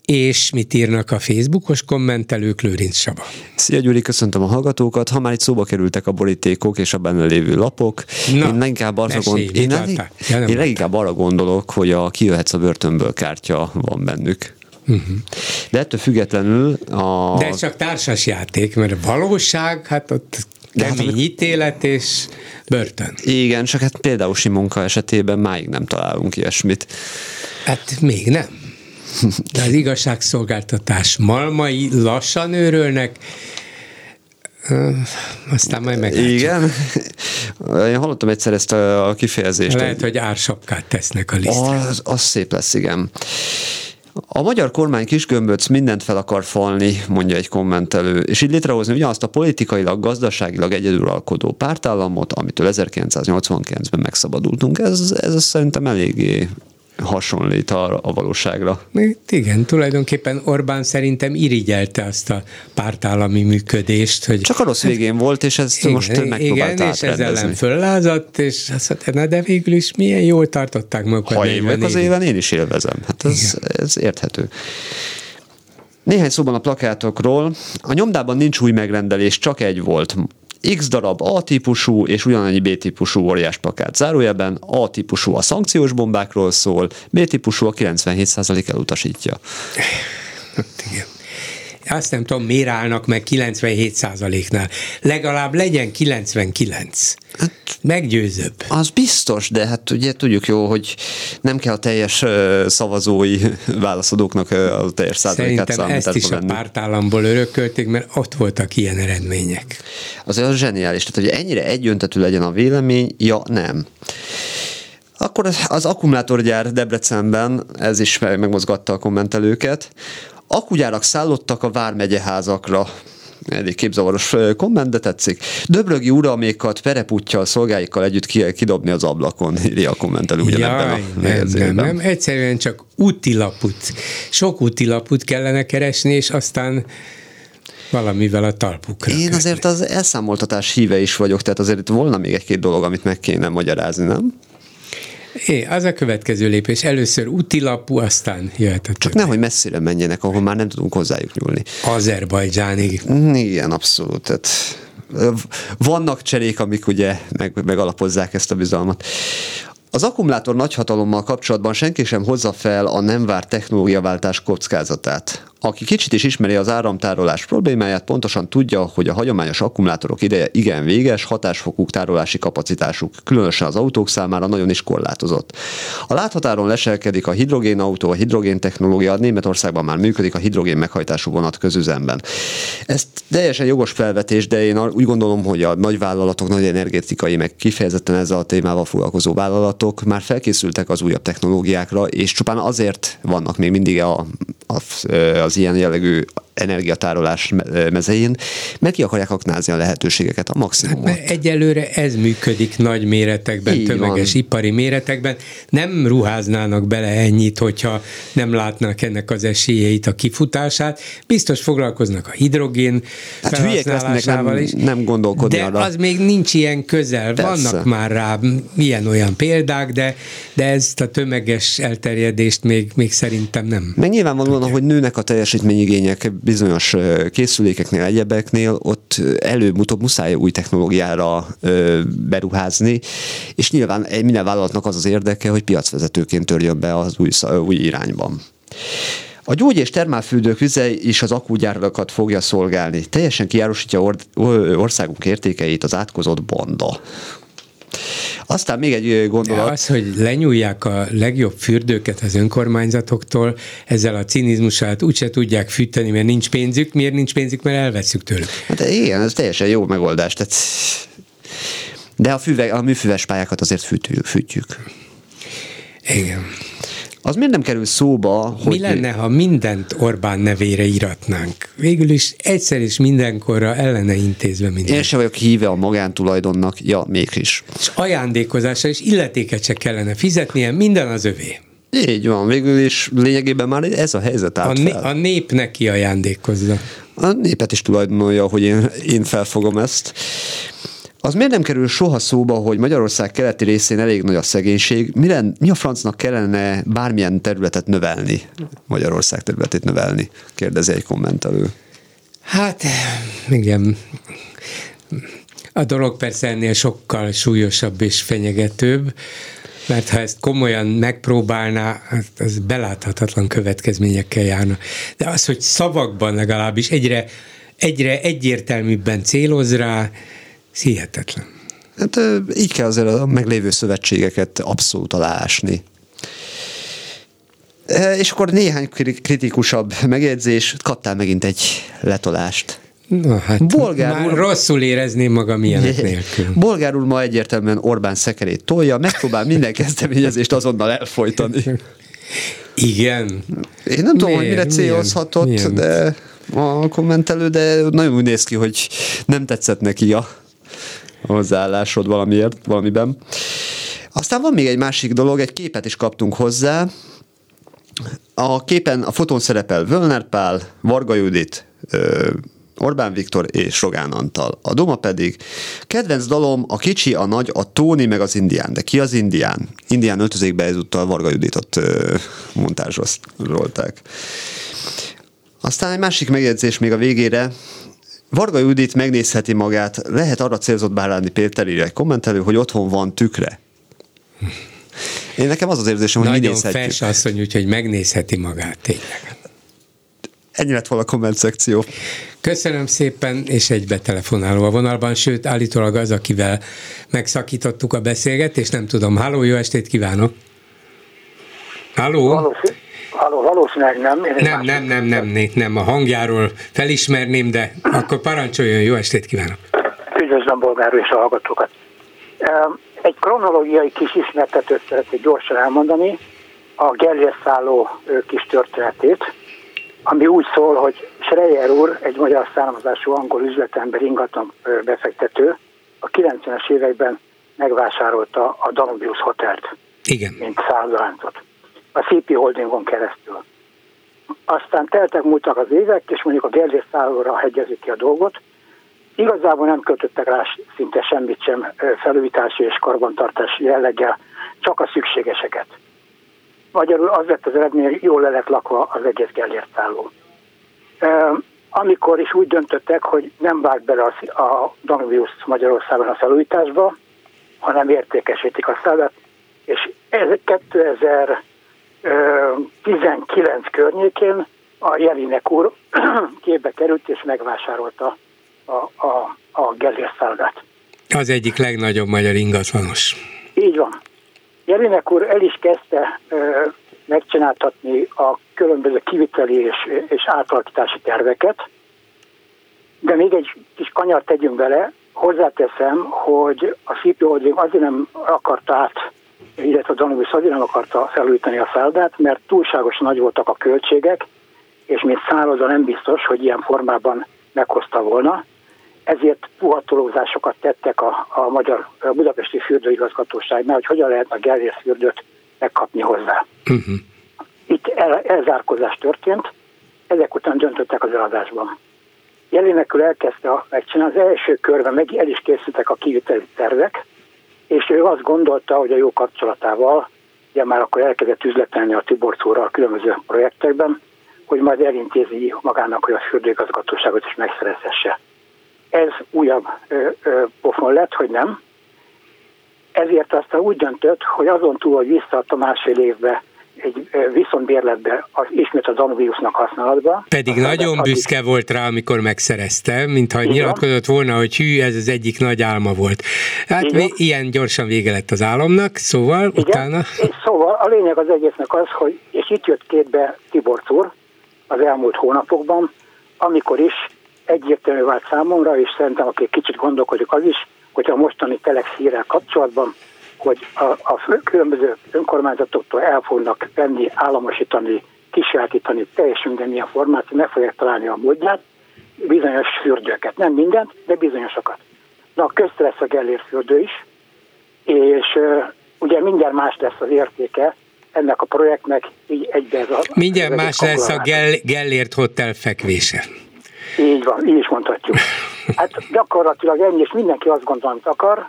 És mit írnak a Facebookos kommentelők, Lőrinc Saba? Szia Gyuri, köszöntöm a hallgatókat. Ha már itt szóba kerültek a borítékok és a benne lévő lapok, Na, én leginkább arra, gond... én, leg... ja, én leginkább arra gondolok, hogy a kijöhetsz a börtönből kártya van bennük. Uh-huh. De ettől függetlenül a... De ez csak társas játék, mert valóság, hát ott hát, Kemény ítélet és börtön. Igen, csak hát például Simonka esetében máig nem találunk ilyesmit. Hát még nem. De az igazságszolgáltatás malmai lassan őrölnek, aztán majd meg. Igen. Én hallottam egyszer ezt a kifejezést. Lehet, hogy ársapkát tesznek a lisztre. Az, az szép lesz, igen. A magyar kormány kisgömböc mindent fel akar falni, mondja egy kommentelő, és így létrehozni ugyanazt a politikailag, gazdaságilag egyedülalkodó pártállamot, amitől 1989-ben megszabadultunk. Ez, ez szerintem eléggé hasonlít a, a valóságra. Igen, tulajdonképpen Orbán szerintem irigyelte azt a pártállami működést. Hogy Csak a rossz végén volt, és ezt igen, most megpróbált Igen, és ezzel ellen föllázadt, és azt mondta, na de végül is milyen jól tartották magukat. Ha én az éven, én is élvezem. Hát ez, ez érthető. Néhány szóban a plakátokról. A nyomdában nincs új megrendelés, csak egy volt X darab A-típusú és ugyanannyi B-típusú óriás plakát. Zárójelben A-típusú a szankciós bombákról szól, B-típusú a 97% elutasítja. Igen azt nem tudom, miért állnak meg 97%-nál. Legalább legyen 99. Hát, Meggyőzőbb. Az biztos, de hát ugye tudjuk jó, hogy nem kell a teljes szavazói válaszadóknak a teljes százalékát Szerintem ezt is venni. a pártállamból örökölték, mert ott voltak ilyen eredmények. Azért az zseniális, tehát hogy ennyire egyöntetű legyen a vélemény, ja nem. Akkor az akkumulátorgyár Debrecenben, ez is megmozgatta a kommentelőket, Akugyárak szállottak a Vármegye házakra. Elég képzavaros komment, de tetszik. Döbrögi uralmékat pereputtyal, szolgáikkal együtt kidobni az ablakon, írja a kommentelő ugyanebben a nem, nem, nem, egyszerűen csak útilaput. Sok útilaput kellene keresni, és aztán valamivel a talpukra. Én azért az elszámoltatás híve is vagyok, tehát azért itt volna még egy-két dolog, amit meg kéne magyarázni, nem? É, az a következő lépés. Először útilapú, aztán jöhet a Csak nehogy messzire menjenek, ahol már nem tudunk hozzájuk nyúlni. Azerbajdzsánig. Igen, abszolút. Tehát vannak cserék, amik ugye meg, megalapozzák ezt a bizalmat. Az akkumulátor nagyhatalommal kapcsolatban senki sem hozza fel a nem várt technológiaváltás kockázatát. Aki kicsit is ismeri az áramtárolás problémáját, pontosan tudja, hogy a hagyományos akkumulátorok ideje igen véges, hatásfokuk, tárolási kapacitásuk, különösen az autók számára nagyon is korlátozott. A láthatáron leselkedik a hidrogénautó, a hidrogén technológia, Németországban már működik a hidrogén meghajtású vonat közüzemben. Ez teljesen jogos felvetés, de én úgy gondolom, hogy a nagy vállalatok, nagy energetikai, meg kifejezetten ezzel a témával foglalkozó vállalatok már felkészültek az újabb technológiákra, és csupán azért vannak még mindig a, a, a az ilyen jellegű energiatárolás mezején, mert ki akarják aknázni a lehetőségeket, a maximumot. Hát, egyelőre ez működik nagy méretekben, Így tömeges van. ipari méretekben. Nem ruháznának bele ennyit, hogyha nem látnák ennek az esélyeit, a kifutását. Biztos foglalkoznak a hidrogén hát felhasználásával nem, is. Nem gondolkodni De arra. az még nincs ilyen közel. Persze. Vannak már rá ilyen-olyan példák, de, de ezt a tömeges elterjedést még, még szerintem nem. Meg nyilvánvalóan, ahogy nőnek a teljesítményigények bizonyos készülékeknél, egyebeknél ott előbb-utóbb muszáj új technológiára beruházni, és nyilván minden vállalatnak az az érdeke, hogy piacvezetőként törjön be az új, új irányban. A gyógy- és termálfürdők vize is az akúgyárakat fogja szolgálni. Teljesen kiárosítja or- országunk értékeit az átkozott banda. Aztán még egy gondolat. De az, hogy lenyúlják a legjobb fürdőket az önkormányzatoktól, ezzel a cinizmusát úgyse tudják fűteni, mert nincs pénzük. Miért nincs pénzük? Mert elveszük tőlük. Hát igen, ez teljesen jó megoldás. Tehát... De a, füve, a műfüves pályákat azért fűtjük. fűtjük. Igen. Az miért nem kerül szóba, hogy... Mi lenne, ha mindent Orbán nevére iratnánk? Végül is egyszer is mindenkorra ellene intézve minden. Én sem vagyok híve a magántulajdonnak, ja, mégis. És ajándékozásra is illetéket se kellene fizetnie, minden az övé. Így van, végül is lényegében már ez a helyzet állt a, fel. a nép neki ajándékozza. A népet is tulajdonolja, hogy én, én felfogom ezt. Az miért nem kerül soha szóba, hogy Magyarország keleti részén elég nagy a szegénység? Mi, mi a francnak kellene bármilyen területet növelni, Magyarország területét növelni? Kérdezi egy kommentelő. Hát, igen. A dolog persze ennél sokkal súlyosabb és fenyegetőbb, mert ha ezt komolyan megpróbálná, hát az beláthatatlan következményekkel járna. De az, hogy szavakban legalábbis egyre, egyre egyértelműbben céloz rá, ez hihetetlen. Hát így kell azért a meglévő szövetségeket abszolút aláásni. És akkor néhány kritikusabb megjegyzés, kaptál megint egy letolást. Na hát, Bolgár már úr, rosszul érezném magam ilyenek nélkül. Bolgár úr ma egyértelműen Orbán szekerét tolja, megpróbál minden kezdeményezést azonnal elfolytani. Igen. Én nem tudom, hogy mire célozhatott, milyen? de a kommentelő, de nagyon úgy néz ki, hogy nem tetszett neki a hozzáállásod valamiért, valamiben. Aztán van még egy másik dolog, egy képet is kaptunk hozzá. A képen a fotón szerepel Völner Pál, Varga Judit, Orbán Viktor és Rogán Antal. A Duma pedig kedvenc dalom a kicsi, a nagy, a Tóni meg az indián. De ki az indián? Indián öltözékbe ezúttal Varga Juditot montázsolták. Aztán egy másik megjegyzés még a végére, Varga Judit megnézheti magát, lehet arra célzott Báráni Péter írja egy kommentelő, hogy otthon van tükre. Én nekem az az érzésem, hogy Nagyon mi nézhetjük. fels asszony, úgyhogy megnézheti magát, tényleg. Ennyi lett volna a komment szekció. Köszönöm szépen, és egy betelefonáló a vonalban, sőt, állítólag az, akivel megszakítottuk a beszélgetést, nem tudom. Háló, jó estét kívánok! Háló? Valószínű, halló, valószínűleg nem. Én Nem, nem, nem, nem, nem, nem, a hangjáról felismerném, de akkor parancsoljon, jó estét kívánok! Üdvözlöm Bolgár és a hallgatókat. Egy kronológiai kis ismertetőt szeretnék gyorsan elmondani, a szálló ö, kis történetét, ami úgy szól, hogy Schreier úr, egy magyar származású angol üzletember, ingatlan befektető, a 90-es években megvásárolta a Danubius Hotelt, Igen. mint szállodáncot, a CP Holdingon keresztül. Aztán teltek múltak az évek, és mondjuk a Gellért szállóra hegyezik ki a dolgot, Igazából nem költöttek rá szinte semmit sem felújítási és karbantartási jelleggel, csak a szükségeseket. Magyarul az lett az eredmény, hogy jól le lett lakva az egész Gellért szálló. Amikor is úgy döntöttek, hogy nem vág bele a, a Danubius Magyarországon a felújításba, hanem értékesítik a szállát, és ez 2019 környékén a Jelinek úr képbe került és megvásárolta a, a, a Gellért szállát. Az egyik legnagyobb magyar ingatlanos. Így van. Jelinek úr el is kezdte ö, megcsináltatni a különböző kiviteli és, és átalakítási terveket, de még egy kis kanyart tegyünk bele, hozzáteszem, hogy a Holding azért nem akarta át, illetve a Danubius azért nem akarta felújítani a szállodát, mert túlságosan nagy voltak a költségek, és mint szálloda nem biztos, hogy ilyen formában meghozta volna. Ezért puhatolózásokat tettek a, a Magyar a Budapesti Fürdőigazgatóságnál, hogy hogyan lehet a Gellért fürdőt megkapni hozzá. Uh-huh. Itt el, elzárkozás történt, ezek után döntöttek az eladásban. Jelénekül elkezdte megcsinálni, az első körben meg el is készültek a kiviteli tervek, és ő azt gondolta, hogy a jó kapcsolatával, ugye már akkor elkezdett üzletelni a Tiborcóra a különböző projektekben, hogy majd elintézi magának, hogy a fürdőigazgatóságot is megszerezhesse. Ez újabb ö, ö, pofon lett, hogy nem. Ezért aztán úgy döntött, hogy azon túl, hogy visszaadta másfél évbe egy viszontbérletbe az, ismét a Danubiusnak használatba. Pedig Aztán nagyon addig- büszke volt rá, amikor megszerezte, mintha Igen. nyilatkozott volna, hogy hű, ez az egyik nagy álma volt. Hát Igen. vé- ilyen gyorsan vége lett az álomnak, szóval Igen, utána... és szóval a lényeg az egésznek az, hogy, és itt jött képbe Tibor úr az elmúlt hónapokban, amikor is egyértelmű vált számomra, és szerintem aki kicsit gondolkodik az is, hogy a mostani Telex hírrel kapcsolatban, hogy a, a különböző önkormányzatoktól el fognak venni, államosítani, kisajátítani teljesen mindenmilyen formát, meg fogják találni a módját, bizonyos fürdőket, nem mindent, de bizonyosokat. Na, közte lesz a Gellért fürdő is, és ö, ugye mindjárt más lesz az értéke ennek a projektnek, így egybe ez a... Mindjárt ez más lesz a. Gell- Gellért Hotel fekvése. Így van, így is mondhatjuk. Hát gyakorlatilag ennyi, és mindenki azt gondolom, amit akar,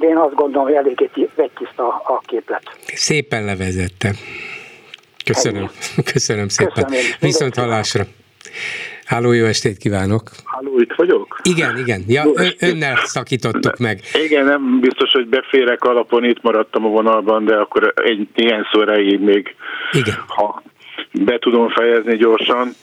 de én azt gondolom, hogy eléggé ti- vegytiszta a képlet. Szépen levezette. Köszönöm. Köszönöm szépen. Köszönöm. Viszont hallásra. Háló, jó estét kívánok. Halló, itt vagyok? Igen, igen. Ja, ön, önnel szakítottuk meg. Igen, nem biztos, hogy beférek alapon, itt maradtam a vonalban, de akkor egy néhány szó még, Igen. ha be tudom fejezni gyorsan.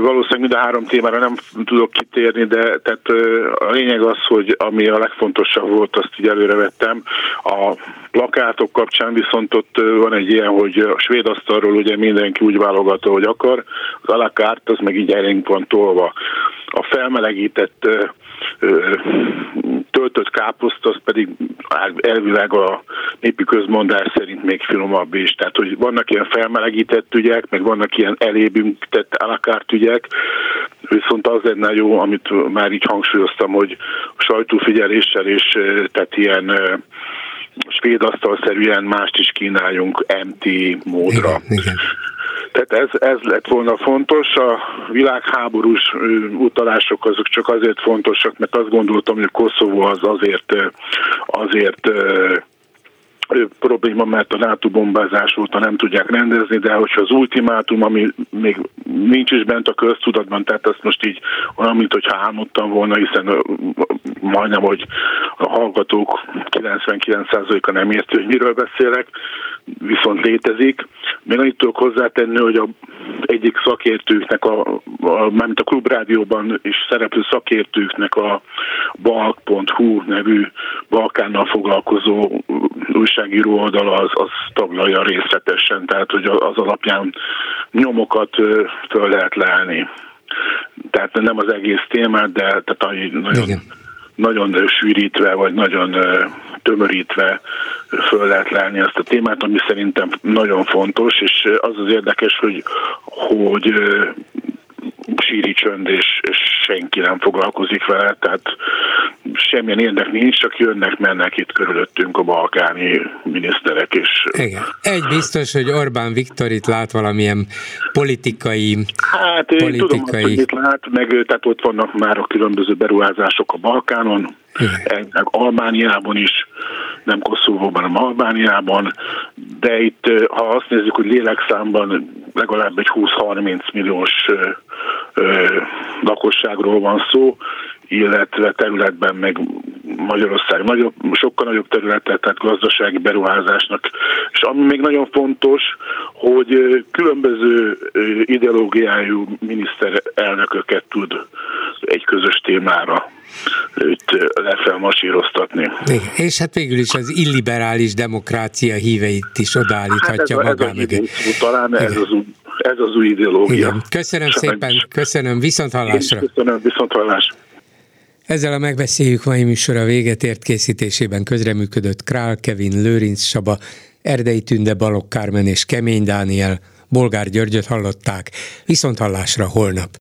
Valószínűleg mind a három témára nem tudok kitérni, de tehát a lényeg az, hogy ami a legfontosabb volt, azt így előre vettem. A plakátok kapcsán viszont ott van egy ilyen, hogy a svéd asztalról ugye mindenki úgy válogat, hogy akar, az alakárt az meg így elénk van tolva. A felmelegített töltött káposzt, az pedig elvileg a népi közmondás szerint még finomabb is. Tehát, hogy vannak ilyen felmelegített ügyek, meg vannak ilyen elébünk tett alakárt ügyek, viszont az lenne jó, amit már így hangsúlyoztam, hogy sajtófigyeléssel és tehát ilyen svéd asztalszerűen mást is kínáljunk MT módra. Igen, igen. Tehát ez, ez lett volna fontos. A világháborús utalások azok csak azért fontosak, mert azt gondoltam, hogy Koszovó az azért, azért probléma, mert a NATO bombázás óta nem tudják rendezni, de hogyha az ultimátum, ami még nincs is bent a köztudatban, tehát azt most így olyan, mint hogyha álmodtam volna, hiszen majdnem, hogy a hallgatók 99%-a nem érti, hogy miről beszélek, viszont létezik. Még annyit tudok hozzátenni, hogy a egyik szakértőknek, a, a, mármint a klubrádióban is szereplő szakértőknek a balk.hu nevű Balkánnal foglalkozó újságíró oldala az, az taglalja részletesen, tehát hogy az alapján nyomokat föl lehet leelni. Tehát nem az egész témát, de tehát nagyon, Igen. nagyon sűrítve, vagy nagyon tömörítve föl lehet lelni ezt a témát, ami szerintem nagyon fontos, és az az érdekes, hogy, hogy síri csönd, és, senki nem foglalkozik vele, tehát semmilyen érdek nincs, csak jönnek, mennek itt körülöttünk a balkáni miniszterek. És Igen. Egy biztos, hogy Orbán Viktor itt lát valamilyen politikai... Hát politikai... én tudom, hogy itt lát, meg tehát ott vannak már a különböző beruházások a Balkánon, Igen. Almániában is, nem Koszovóban, hanem Albániában, de itt, ha azt nézzük, hogy lélekszámban legalább egy 20-30 milliós lakosságról van szó, illetve területben meg Magyarország nagyobb, sokkal nagyobb területet, tehát gazdasági beruházásnak. És ami még nagyon fontos, hogy különböző ideológiájú miniszterelnököket tud egy közös témára itt lefelmasíroztatni. És hát végül is az illiberális demokrácia híveit is odaállíthatja hát ez, magá mögé. Talán Igen. ez az, új, ez az új ideológia. Igen. Köszönöm Sajnos. szépen, köszönöm, viszont hallásra. Köszönöm, viszont hallásra. Ezzel a megbeszéljük mai műsora véget ért készítésében közreműködött Král Kevin, Lőrinc Saba, Erdei Tünde, Balogh Kármen és Kemény Dániel, Bolgár Györgyöt hallották, viszont hallásra holnap.